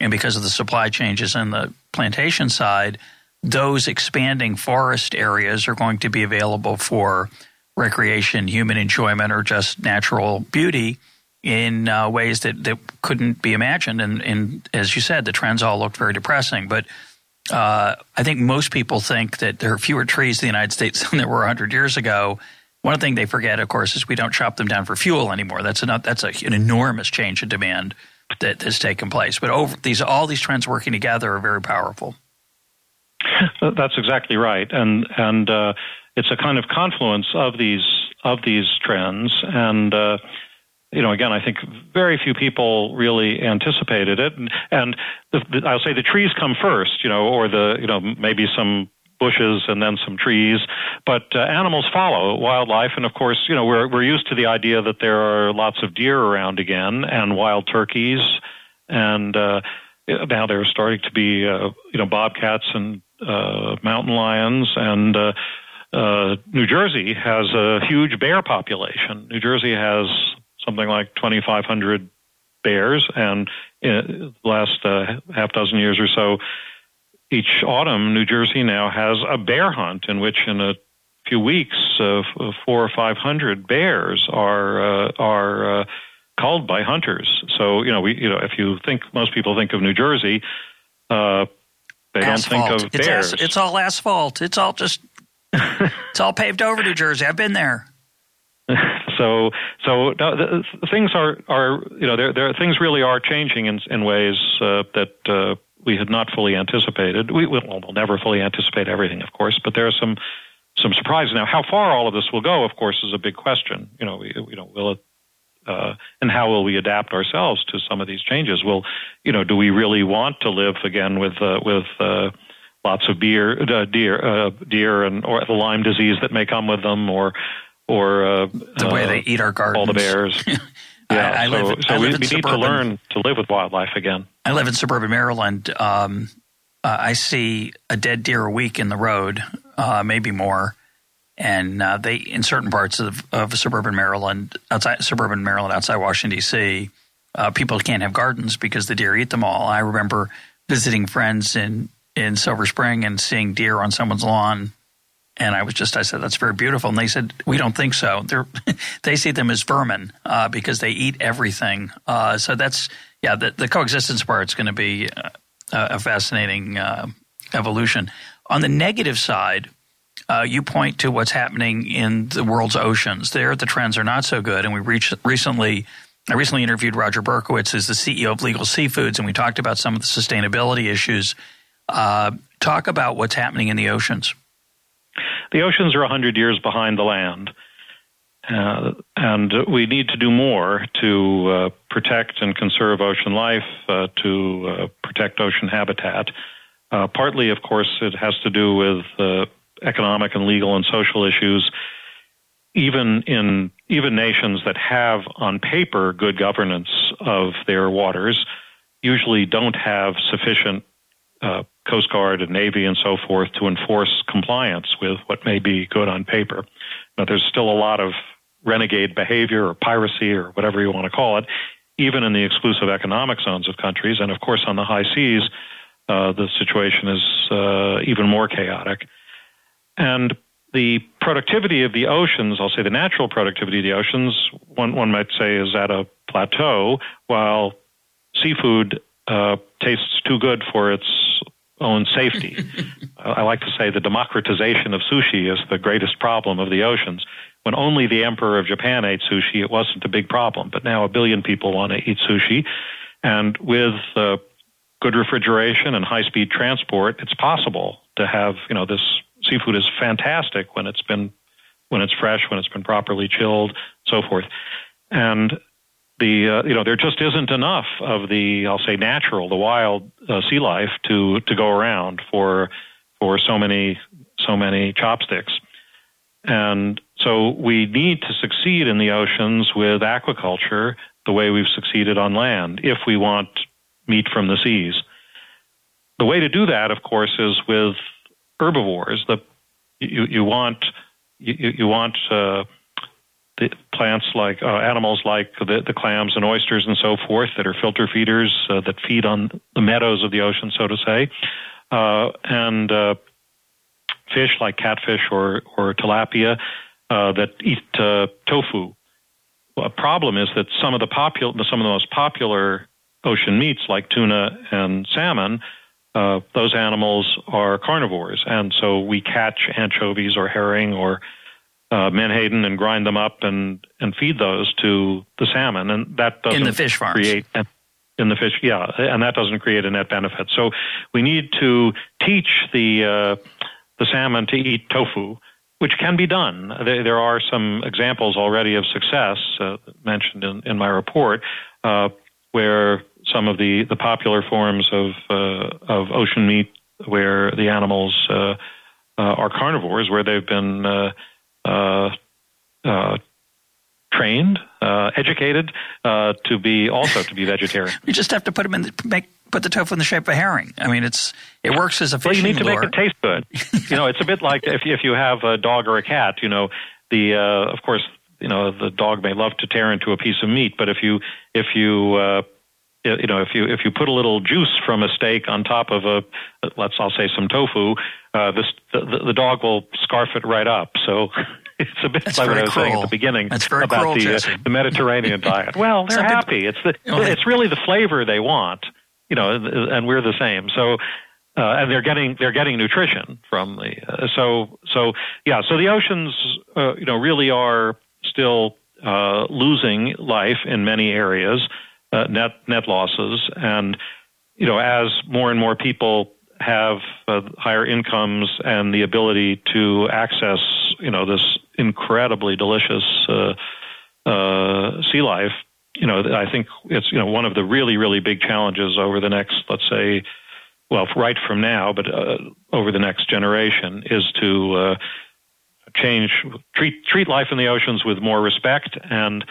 and because of the supply changes in the plantation side, those expanding forest areas are going to be available for recreation, human enjoyment, or just natural beauty in uh, ways that, that couldn't be imagined. And, and, as you said, the trends all looked very depressing. But uh, I think most people think that there are fewer trees in the United States [LAUGHS] than there were 100 years ago. One thing they forget, of course, is we don't chop them down for fuel anymore. That's, an, that's a, an enormous change in demand that has taken place. But over these, all these trends working together are very powerful. That's exactly right, and and uh, it's a kind of confluence of these of these trends, and uh, you know, again, I think very few people really anticipated it, and, and the, the, I'll say the trees come first, you know, or the, you know, maybe some bushes and then some trees, but uh, animals follow wildlife, and of course, you know, we're we're used to the idea that there are lots of deer around again and wild turkeys, and uh, now there are starting to be, uh, you know, bobcats and uh, mountain lions and. Uh, uh, New Jersey has a huge bear population. New Jersey has something like 2,500 bears, and in the last uh, half dozen years or so, each autumn, New Jersey now has a bear hunt in which, in a few weeks, uh, four or five hundred bears are uh, are uh, culled by hunters. So you know, we you know, if you think most people think of New Jersey, uh, they asphalt. don't think of bears. It's, it's all asphalt. It's all just [LAUGHS] it's all paved over New Jersey. I've been there. [LAUGHS] so so no, the, things are are you know there there things really are changing in in ways uh, that uh, we had not fully anticipated. We will we'll never fully anticipate everything, of course, but there are some some surprises now. How far all of this will go, of course, is a big question. You know, we, you know, will it uh, and how will we adapt ourselves to some of these changes? Will you know? Do we really want to live again with uh, with uh, lots of beer, uh, deer, uh, deer, and or the Lyme disease that may come with them, or or uh, the way they eat our gardens. All the bears. [LAUGHS] yeah, I, I so, live, so I we, we need to learn to live with wildlife again. I live in suburban Maryland. Um, uh, I see a dead deer a week in the road, uh, maybe more. And uh, they, in certain parts of, of suburban Maryland, outside suburban Maryland, outside Washington D.C., uh, people can't have gardens because the deer eat them all. I remember visiting friends in in Silver Spring and seeing deer on someone's lawn and I was just, I said, that's very beautiful. And they said, we don't think so. They're, [LAUGHS] they see them as vermin uh, because they eat everything. Uh, so that's, yeah, the, the coexistence part is going to be uh, a fascinating uh, evolution. On the negative side, uh, you point to what's happening in the world's oceans. There, the trends are not so good. And we reached, recently, I recently interviewed Roger Berkowitz, who's the CEO of Legal Seafoods, and we talked about some of the sustainability issues. Uh, talk about what's happening in the oceans the oceans are 100 years behind the land. Uh, and we need to do more to uh, protect and conserve ocean life, uh, to uh, protect ocean habitat. Uh, partly, of course, it has to do with uh, economic and legal and social issues. Even in even nations that have, on paper, good governance of their waters, usually don't have sufficient Coast Guard and Navy and so forth to enforce compliance with what may be good on paper. But there's still a lot of renegade behavior or piracy or whatever you want to call it, even in the exclusive economic zones of countries. And of course, on the high seas, uh, the situation is uh, even more chaotic. And the productivity of the oceans, I'll say the natural productivity of the oceans, one, one might say is at a plateau, while seafood uh, tastes too good for its own safety. [LAUGHS] I like to say the democratization of sushi is the greatest problem of the oceans. When only the emperor of Japan ate sushi, it wasn't a big problem. But now a billion people want to eat sushi. And with uh, good refrigeration and high speed transport, it's possible to have, you know, this seafood is fantastic when it's been when it's fresh, when it's been properly chilled, so forth. And the uh, you know there just isn't enough of the I'll say natural the wild uh, sea life to to go around for for so many so many chopsticks And so we need to succeed in the oceans with aquaculture the way we've succeeded on land if we want meat from the seas. The way to do that, of course, is with herbivores. The you, you want you, you want uh, the plants like uh, animals like the, the clams and oysters and so forth that are filter feeders uh, that feed on the meadows of the ocean, so to say, uh, and uh, fish like catfish or or tilapia uh, that eat tofu. A problem is that some of the popular some of the most popular ocean meats like tuna and salmon uh, those animals are carnivores, and so we catch anchovies or herring or uh, menhaden and grind them up and and feed those to the salmon, and that doesn't in the fish farms. create in the fish, yeah, and that doesn't create a net benefit. So we need to teach the uh, the salmon to eat tofu, which can be done. There, there are some examples already of success uh, mentioned in, in my report, uh, where some of the, the popular forms of uh, of ocean meat, where the animals uh, uh, are carnivores, where they've been uh, trained, educated to be also to be vegetarian. [LAUGHS] You just have to put them in the, make put the tofu in the shape of a herring. I mean, it's it works as a fishing Well, you need to lure. make it taste good. [LAUGHS] you know, it's a bit like if if you have a dog or a cat. You know, the uh, of course you know the dog may love to tear into a piece of meat, but if you if you uh, you know, if you if you put a little juice from a steak on top of a, let's I'll say some tofu, uh, this the, the dog will scarf it right up. So [LAUGHS] it's a bit That's like what I was saying at the beginning about cruel, the, uh, the Mediterranean [LAUGHS] diet. Well, they're Some people- happy. It's the Well, it's really the flavor they want, you know, and we're the same. So. Uh, and they're getting they're getting nutrition from the uh, so so yeah so the oceans uh, you know really are still uh, losing life in many areas uh, net net losses, and you know as more and more people have uh, higher incomes and the ability to access you know this incredibly delicious uh, uh, sea life, you know I think it's you know one of the really really big challenges over the next let's say well right from now, but uh, over the next generation is to uh, change treat treat life in the oceans with more respect and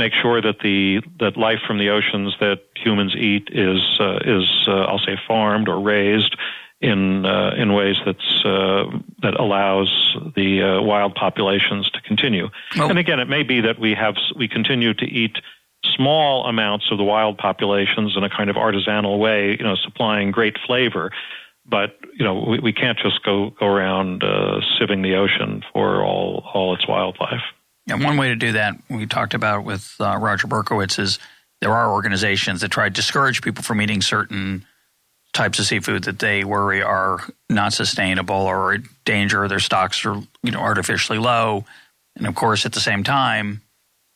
make sure that the that life from the oceans that humans eat is uh, is uh, I'll say farmed or raised in uh, in ways that's uh, that allows the uh, wild populations to continue. Well- and again, it may be that we have we continue to eat small amounts of the wild populations in a kind of artisanal way, you know, supplying great flavor. But you know, we, we can't just go go around uh, sieving the ocean for all all its wildlife. And one way to do that, we talked about with uh, Roger Berkowitz, is there are organizations that try to discourage people from eating certain types of seafood that they worry are not sustainable or in danger. Their stocks are you know artificially low, and of course, at the same time,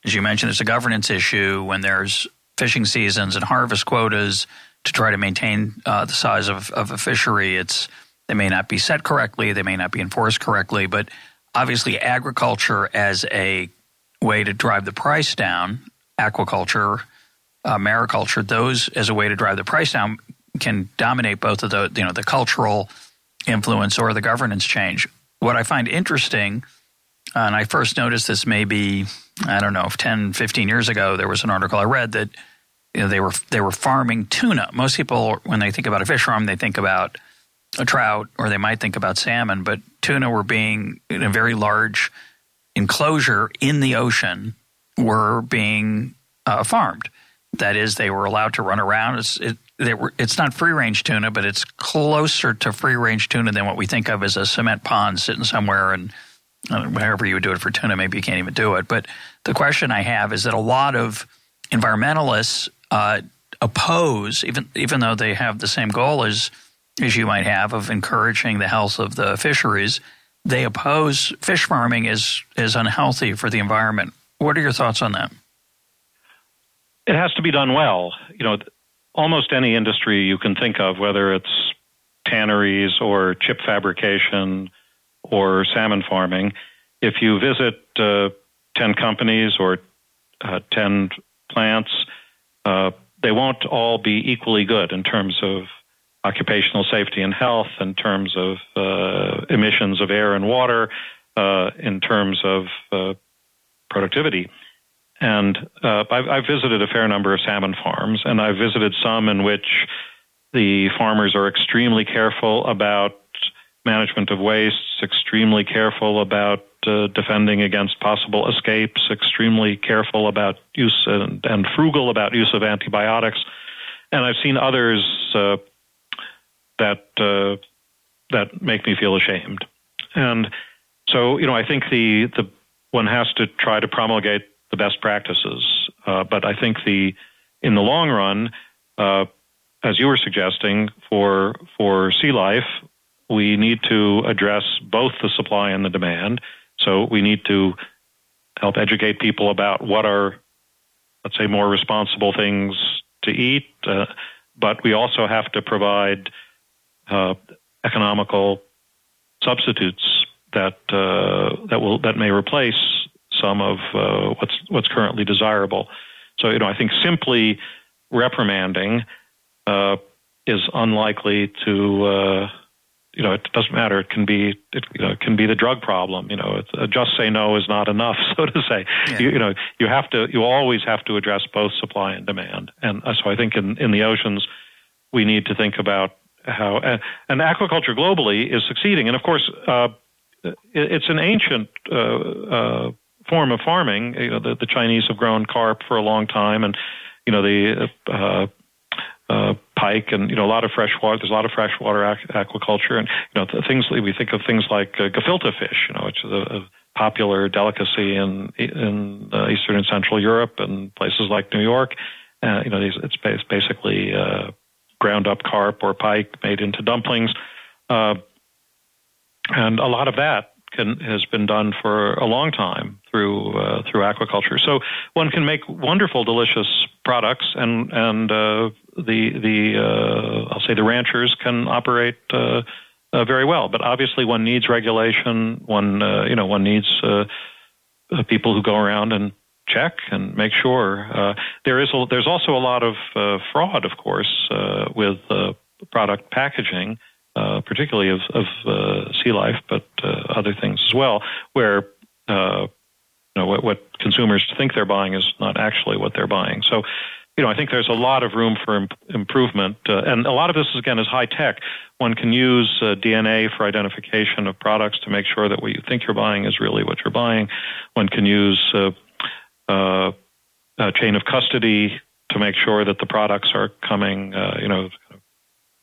as you mentioned, it's a governance issue when there's fishing seasons and harvest quotas to try to maintain uh, the size of, of a fishery. It's they may not be set correctly, they may not be enforced correctly, but obviously agriculture as a way to drive the price down, aquaculture, mariculture, those as a way to drive the price down can dominate both of the you know the cultural influence or the governance change. What I find interesting, and I first noticed this maybe I don't know 10, 15 years ago. There was an article I read that you know they were they were farming tuna. Most people when they think about a fish farm, they think about a trout or they might think about salmon, but tuna were being in a very large enclosure in the ocean were being uh, farmed. That is, they were allowed to run around. It's, it, were, it's not free range tuna, but it's closer to free range tuna than what we think of as a cement pond sitting somewhere and uh, however you would do it for tuna, maybe you can't even do it. But the question I have is that a lot of environmentalists uh, oppose, even even though they have the same goal as as you might have of encouraging the health of the fisheries, they oppose fish farming as as unhealthy for the environment. What are your thoughts on that? It has to be done well. You know, almost any industry you can think of, whether it's tanneries or chip fabrication or salmon farming, if you visit uh, 10 companies or uh, 10 plants, uh, they won't all be equally good in terms of occupational safety and health, in terms of uh, emissions of air and water, uh, in terms of uh, productivity. And uh, I've, I've, visited a fair number of salmon farms, and I've visited some in which the farmers are extremely careful about management of wastes, extremely careful about uh, defending against possible escapes, extremely careful about use and, and, frugal about use of antibiotics. And I've seen others uh, that uh, that make me feel ashamed. And so, you know, I think the the one has to try to promulgate the best practices. Uh, but I think the in the long run, uh, as you were suggesting, for for sea life, we need to address both the supply and the demand. So we need to help educate people about what are, let's say, more responsible things to eat. Uh, but we also have to provide uh, economical substitutes that uh, that will that may replace some of uh, what's what's currently desirable. So you know, I think simply reprimanding uh, is unlikely to uh, you know, it doesn't matter. It can be, it, you know, it can be the drug problem. You know, uh, just say no is not enough, [LAUGHS] so to say. Yeah. You, you, know, you have to, you always have to address both supply and demand. And so I think in, in the oceans, we need to think about how, uh, and aquaculture globally is succeeding. And of course, uh, it, it's an ancient uh, uh, form of farming. You know, the, the Chinese have grown carp for a long time, and you know the uh, pike and you know a lot of freshwater. There's a lot of freshwater aquaculture, and you know things we think of things like uh, gefilte fish, you know, which is a, a popular delicacy in in uh, eastern and central Europe and places like New York. Uh, you know, these, it's basically uh, ground up carp or pike made into dumplings, uh, and a lot of that can, has been done for a long time through uh, through aquaculture. So one can make wonderful, delicious products, and and uh, the the uh, I'll say the ranchers can operate uh, uh, very well. But obviously, one needs regulation. One uh, you know one needs people who go around and check and make sure. there is a, there's also a lot of fraud, of course, with product packaging uh, particularly of, of uh, sea life, but uh, other things as well, where uh, you know what, what, consumers think they're buying is not actually what they're buying. So, you know, I think there's a lot of room for imp- improvement, uh, and a lot of this again is high tech. One can use DNA for identification of products to make sure that what you think you're buying is really what you're buying. One can use a chain of custody to make sure that the products are coming, you know,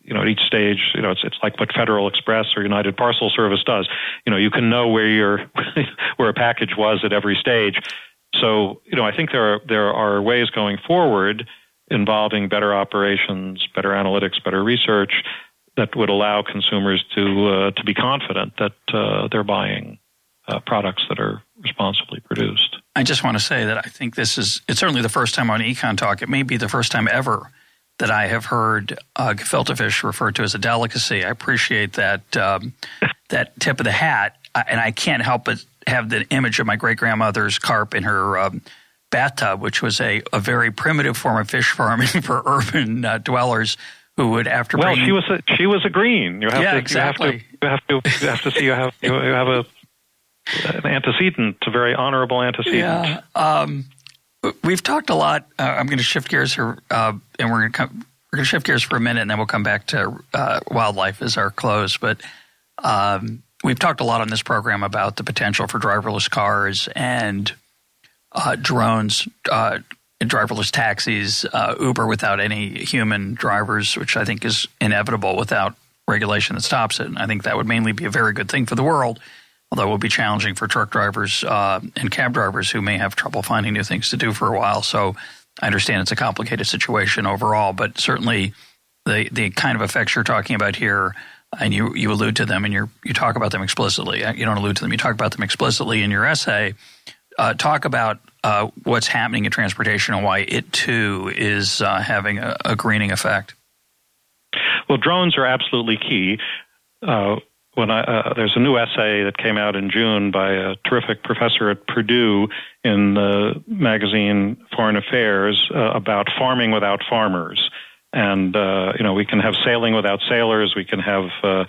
you know, at each stage, you know, it's, it's like what Federal Express or United Parcel Service does. You know, you can know where your [LAUGHS] where a package was at every stage. So, you know, I think there are there are ways going forward involving better operations, better analytics, better research that would allow consumers to uh, to be confident that uh, they're buying uh, products that are responsibly produced. I just want to say that I think this is it's certainly the first time on EconTalk. It may be the first time ever that I have heard uh, gefilte fish referred to as a delicacy. I appreciate that um, that tip of the hat, and I can't help but have the image of my great grandmother's carp in her um, bathtub, which was a, a very primitive form of fish farming [LAUGHS] for urban uh, dwellers who would after well bringing, she was a, she was a green you have yeah, to exactly. you have to you have to you have to see you have you have a an antecedent a very honorable antecedent yeah um, We've talked a lot. Uh, I'm going to shift gears here, uh, and we're going to come, we're going to shift gears for a minute, and then we'll come back to uh, wildlife as our close. But um, we've talked a lot on this program about the potential for driverless cars and uh, drones, uh, driverless taxis, uh, Uber without any human drivers, which I think is inevitable without regulation that stops it. And I think that would mainly be a very good thing for the world although it will be challenging for truck drivers uh, and cab drivers who may have trouble finding new things to do for a while. So I understand it's a complicated situation overall, but certainly the the kind of effects you're talking about here, and you you allude to them and you you talk about them explicitly. Uh, you don't allude to them; you talk about them explicitly in your essay. Uh, talk about uh, what's happening in transportation and why it too is uh, having a, a, greening effect. Well, drones are absolutely key. Uh, when I, uh, there's a new essay that came out in June by a terrific professor at Purdue in the magazine Foreign Affairs uh, about farming without farmers. And, uh, you know, we can have sailing without sailors. We can have, uh,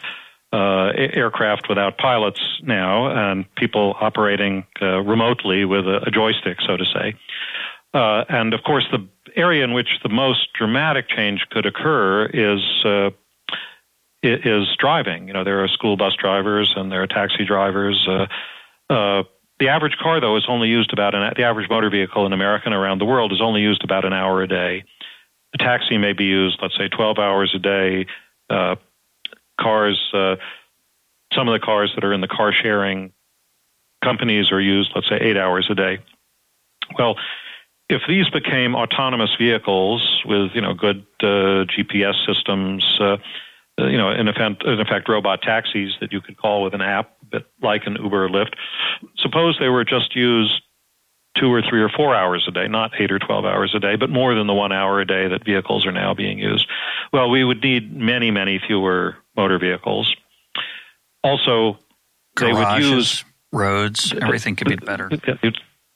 uh, aircraft without pilots now, and people operating uh, remotely with a, a, joystick, so to say. And of course, the area in which the most dramatic change could occur is is driving. You know, there are school bus drivers and there are taxi drivers. Uh, uh, the average car, though, is only used about an the average motor vehicle in America and around the world is only used about an hour a day. A taxi may be used, let's say, 12 hours a day. Uh, cars, uh, some of the cars that are in the car sharing companies are used, let's say, eight hours a day. Well, if these became autonomous vehicles with you know good uh, GPS systems, uh, you know, in effect, in effect, robot taxis that you could call with an app, but like an Uber or Lyft. Suppose they were just used two or three or four hours a day, not eight or 12 hours a day, but more than the one hour a day that vehicles are now being used. Well, we would need many, many fewer motor vehicles. Also, Garages, they would use roads, everything could be better.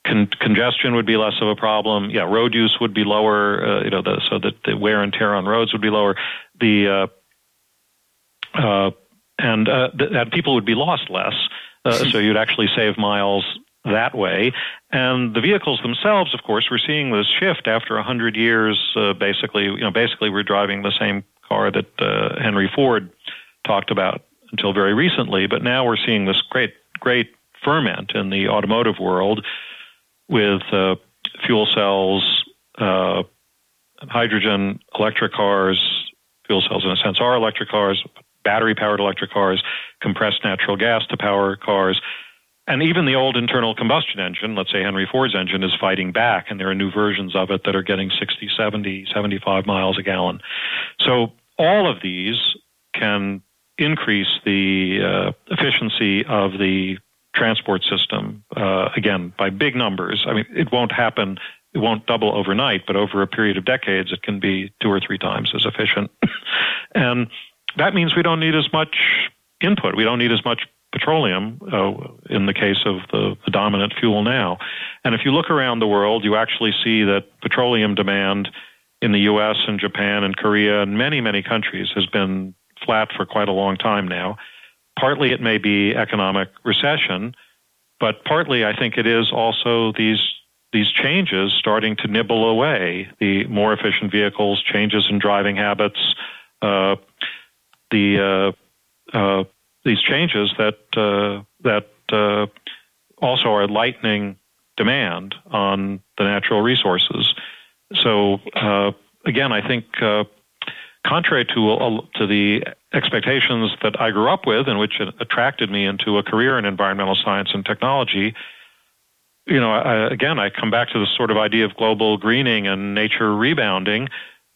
Con- congestion would be less of a problem. Yeah, road use would be lower. Uh, you know, the, so that the wear and tear on roads would be lower. The uh, uh, and uh, th- that people would be lost less. Uh, [LAUGHS] so you'd actually save miles that way. And the vehicles themselves, of course, we're seeing this shift after a hundred years. Uh, basically, you know, basically we're driving the same car that uh, Henry Ford talked about until very recently. But now we're seeing this great, great ferment in the automotive world with uh, fuel cells, uh, hydrogen, electric cars. Fuel cells, in a sense, are electric cars battery powered electric cars, compressed natural gas to power cars. And even the old internal combustion engine, let's say Henry Ford's engine, is fighting back, and there are new versions of it that are getting 60, 70, 75 miles a gallon. So all of these can increase the uh, efficiency of the transport system, uh, again, by big numbers. I mean, it won't happen, it won't double overnight, but over a period of decades, it can be two or three times as efficient. [LAUGHS] and that means we don't need as much input. We don't need as much petroleum uh, in the case of the, the, dominant fuel now. And if you look around the world, you actually see that petroleum demand in the US and Japan and Korea and many, many countries has been flat for quite a long time now. Partly it may be economic recession, but partly I think it is also these these changes starting to nibble away the more efficient vehicles, changes in driving habits, uh, the uh, uh, these changes that uh, that also are lightening demand on the natural resources. So again, I think contrary to uh, to the expectations that I grew up with, and which attracted me into a career in environmental science and technology, you know, I, again, I come back to this sort of idea of global greening and nature rebounding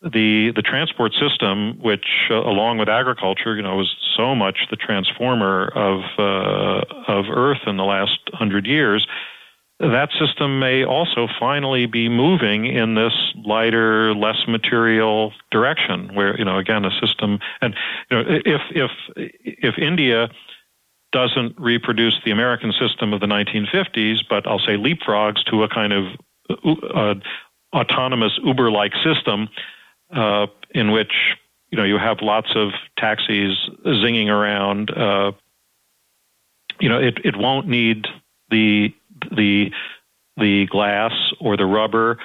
the the transport system, which uh, along with agriculture, you know, was so much the transformer of uh, of Earth in the last hundred years. That system may also finally be moving in this lighter, less material direction, where you know, again, a system, and you know, if if if India doesn't reproduce the American system of the 1950s, but I'll say leapfrogs to a kind of uh, autonomous Uber-like system uh, in which you know you have lots of taxis zinging around. Uh, you know, it, it won't need the the the glass or the rubber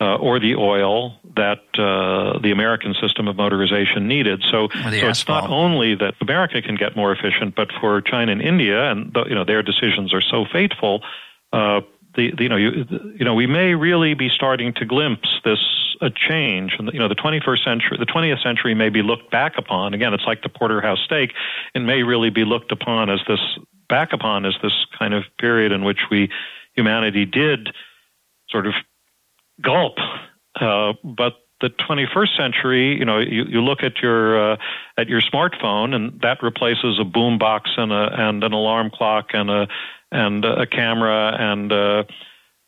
uh, or the oil that uh, the American system of motorization needed. So, so it's not only that America can get more efficient, but for China and India, and you know their decisions are so fateful. Uh, the, the, you know you, you know we may really be starting to glimpse this a change and you know the 21st century the 20th century may be looked back upon. Again it's like the porterhouse steak. It may really be looked upon as this back upon as this kind of period in which we humanity did sort of gulp. Uh, but the 21st century, you know, you, you look at your uh, at your smartphone, and that replaces a boom box and a and an alarm clock and a and a camera and uh,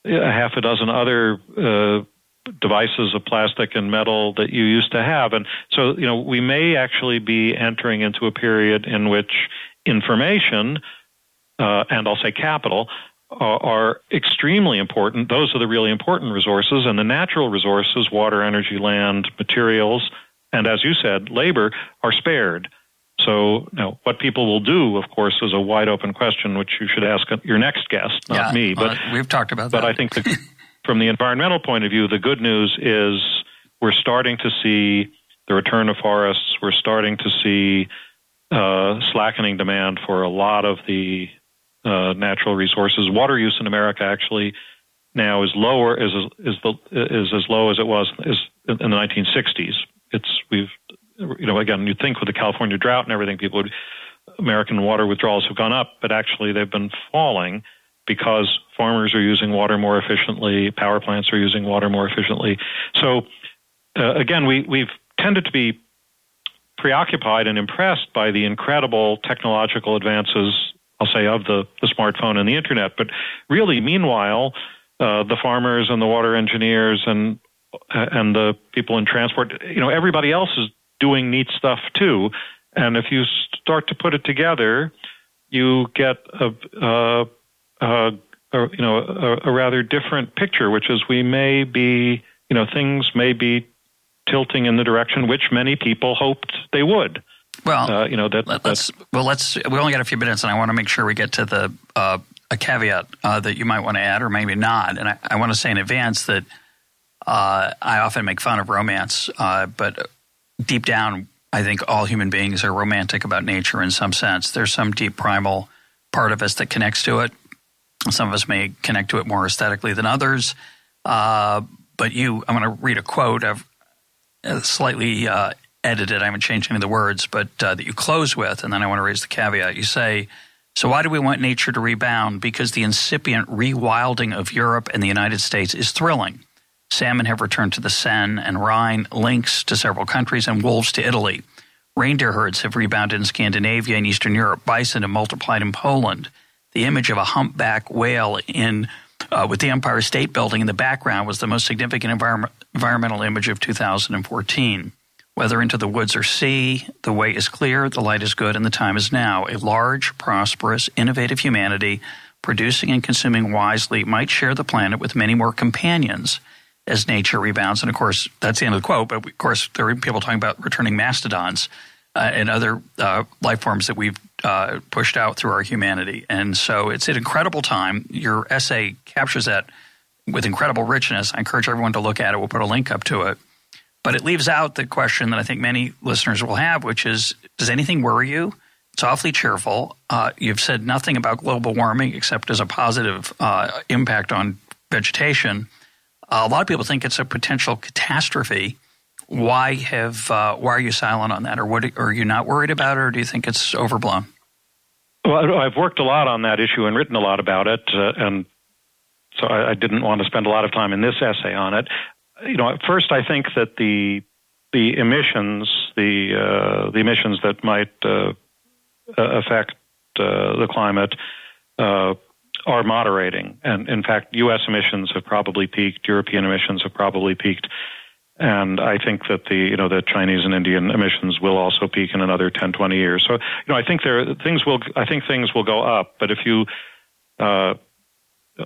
a half a dozen other uh, devices of plastic and metal that you used to have. And so, you know, we may actually be entering into a period in which information, uh, and I'll say capital, are, are extremely important. Those are the really important resources, and the natural resources, water, energy, land, materials, and as you said, labor, are spared. So, now, what people will do, of course, is a wide open question, which you should ask your next guest, not yeah, me. But we've talked about but that. But I think the, [LAUGHS] from the environmental point of view, the good news is we're starting to see the return of forests. We're starting to see uh, slackening demand for a lot of the uh, natural resources. Water use in America actually now is lower is is the is as low as it was is in the 1960s. It's we've you know again you think with the California drought and everything people would American water withdrawals have gone up, but actually they've been falling because farmers are using water more efficiently, power plants are using water more efficiently. So uh, again, we we've tended to be preoccupied and impressed by the incredible technological advances, I'll say, of the, the smartphone and the internet. But really, meanwhile, uh, the farmers and the water engineers and and the people in transport, you know, everybody else is doing neat stuff too. And if you start to put it together, you get a, a, a, a you know a, a rather different picture, which is we may be, you know, things may be tilting in the direction which many people hoped they would. Well, uh, you know that. Let, us well, let's. We only got a few minutes, and I want to make sure we get to the uh, a caveat uh, that you might want to add, or maybe not. And I, I want to say in advance that uh, I often make fun of romance, uh, but deep down, I think all human beings are romantic about nature in some sense. There's some deep primal part of us that connects to it. Some of us may connect to it more aesthetically than others. Uh, but you, I'm going to read a quote. I've uh, slightly uh, edited. I haven't changed any of the words, but uh, that you close with, and then I want to raise the caveat. You say, "So why do we want nature to rebound? Because the incipient rewilding of Europe and the United States is thrilling. Salmon have returned to the Seine and Rhine, lynx to several countries, and wolves to Italy. Reindeer herds have rebounded in Scandinavia and Eastern Europe. Bison have multiplied in Poland. The image of a humpback whale in uh, with the Empire State Building in the background was the most significant environment, environmental image of 2014. Whether into the woods or sea, the way is clear, the light is good, and the time is now. A large, prosperous, innovative humanity, producing and consuming wisely, might share the planet with many more companions as nature rebounds. And of course, that's the end of the quote. But of course, there are people talking about returning mastodons uh, and other uh, life forms that we've uh, pushed out through our humanity. And so it's an incredible time. Your essay captures that with incredible richness. I encourage everyone to look at it. We'll put a link up to it. But it leaves out the question that I think many listeners will have, which is Does anything worry you? It's awfully cheerful. Uh, you've said nothing about global warming except as a positive uh, impact on vegetation. a lot of people think it's a potential catastrophe. Why have uh, why are you silent on that, or what are you not worried about, it, or do you think it's overblown? Well, I've worked a lot on that issue and written a lot about it, uh, and so I, I, didn't want to spend a lot of time in this essay on it you know, first I think that the the emissions, the uh, the emissions that might uh, affect uh, the climate uh, are moderating, and in fact, U.S. emissions have probably peaked. European emissions have probably peaked, and I think that the you know the Chinese and Indian emissions will also peak in another 10, 20 years. So you know, I think there things will I think things will go up, but if you uh,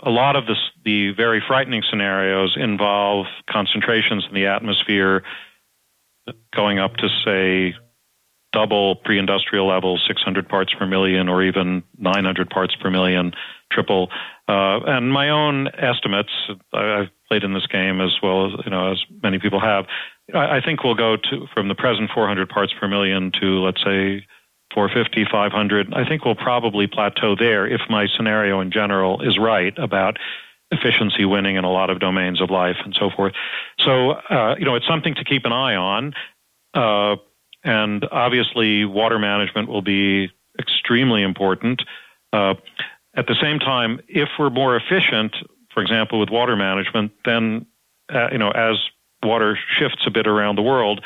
a lot of this, the very frightening scenarios involve concentrations in the atmosphere going up to, say, double pre industrial levels, 600 parts per million, or even 900 parts per million, triple. Uh, and my own estimates, I've played in this game as well as, you know, as many people have. I think we'll go to from the present 400 parts per million to, let's say, 450, 500. I think we'll probably plateau there if my scenario in general is right about efficiency winning in a lot of domains of life and so forth. So, uh, you know, it's something to keep an eye on. Uh, and obviously, water management will be extremely important. Uh, at the same time, if we're more efficient, for example, with water management, then, uh, you know, as water shifts a bit around the world,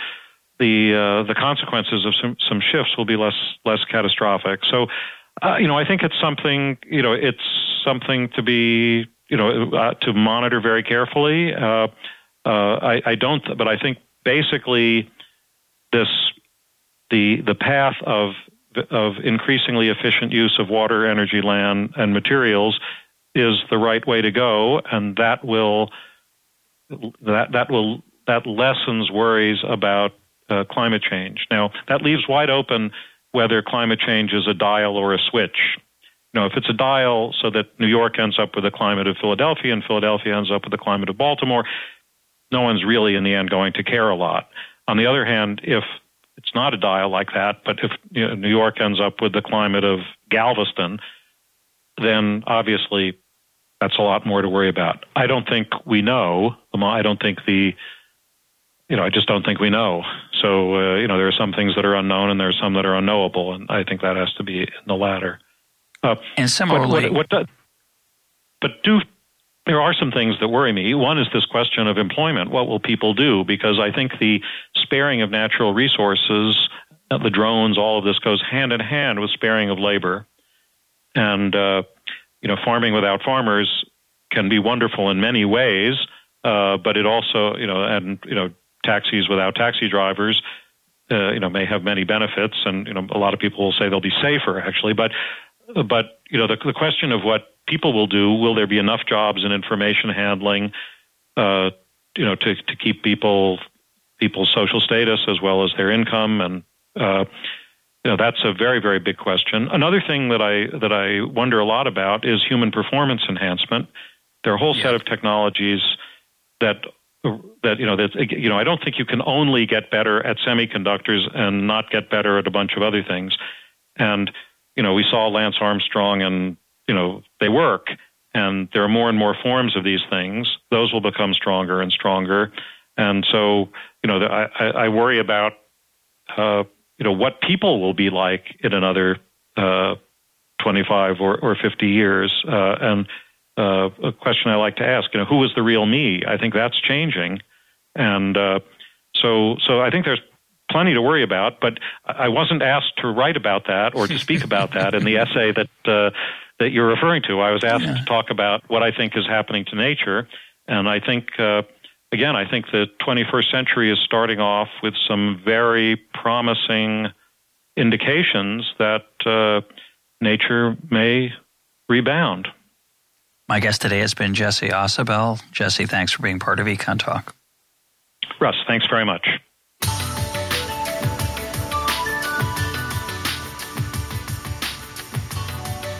the uh, the consequences of some some shifts will be less less catastrophic. So, uh, you know, I think it's something you know it's something to be you know uh, to monitor very carefully. Uh, uh, I, I don't, but I think basically this the the path of of increasingly efficient use of water, energy, land, and materials is the right way to go, and that will that that will that lessens worries about uh, climate change. Now, that leaves wide open whether climate change is a dial or a switch. You know, if it's a dial so that New York ends up with the climate of Philadelphia and Philadelphia ends up with the climate of Baltimore, no one's really in the end going to care a lot. On the other hand, if it's not a dial like that, but if you know, New York ends up with the climate of Galveston, then obviously that's a lot more to worry about. I don't think we know. I don't think the, you know, I just don't think we know. So, uh, you know, there are some things that are unknown and there are some that are unknowable, and I think that has to be in the latter. Uh, and similarly, what, what, what but do there are some things that worry me. One is this question of employment. What will people do? Because I think the sparing of natural resources, uh, the drones, all of this goes hand in hand with sparing of labor. And, uh, you know, farming without farmers can be wonderful in many ways, uh, but it also, you know, and, you know, taxis without taxi drivers, uh, you know, may have many benefits. And, you know, a lot of people will say they'll be safer, actually. But, but, you know, the, the question of what people will do. Will there be enough jobs in information handling, uh, you know, to, to keep people people's social status as well as their income and uh, you know that's a very very big question. Another thing that I that I wonder a lot about is human performance enhancement. There are a whole yeah. set of technologies that that you know that you know I don't think you can only get better at semiconductors and not get better at a bunch of other things. And you know we saw Lance Armstrong and you know they work and there are more and more forms of these things those will become stronger and stronger. And so you know i, I worry about uh, you know what people will be like in another uh, 25 or, or 50 years. Uh, and uh, a question i like to ask you know who is the real me? I think that's changing. And uh, so so i think there's plenty to worry about but i wasn't asked to write about that or to speak about that in the [LAUGHS] essay that uh, that you're referring to. I was asked yeah. to talk about what I think is happening to nature, and I think. Uh, again, I think the 21st century is starting off with some very promising indications that uh, nature may rebound. My guest today has been Jesse Ausubel. Jesse, thanks for being part of EconTalk. Russ, thanks very much.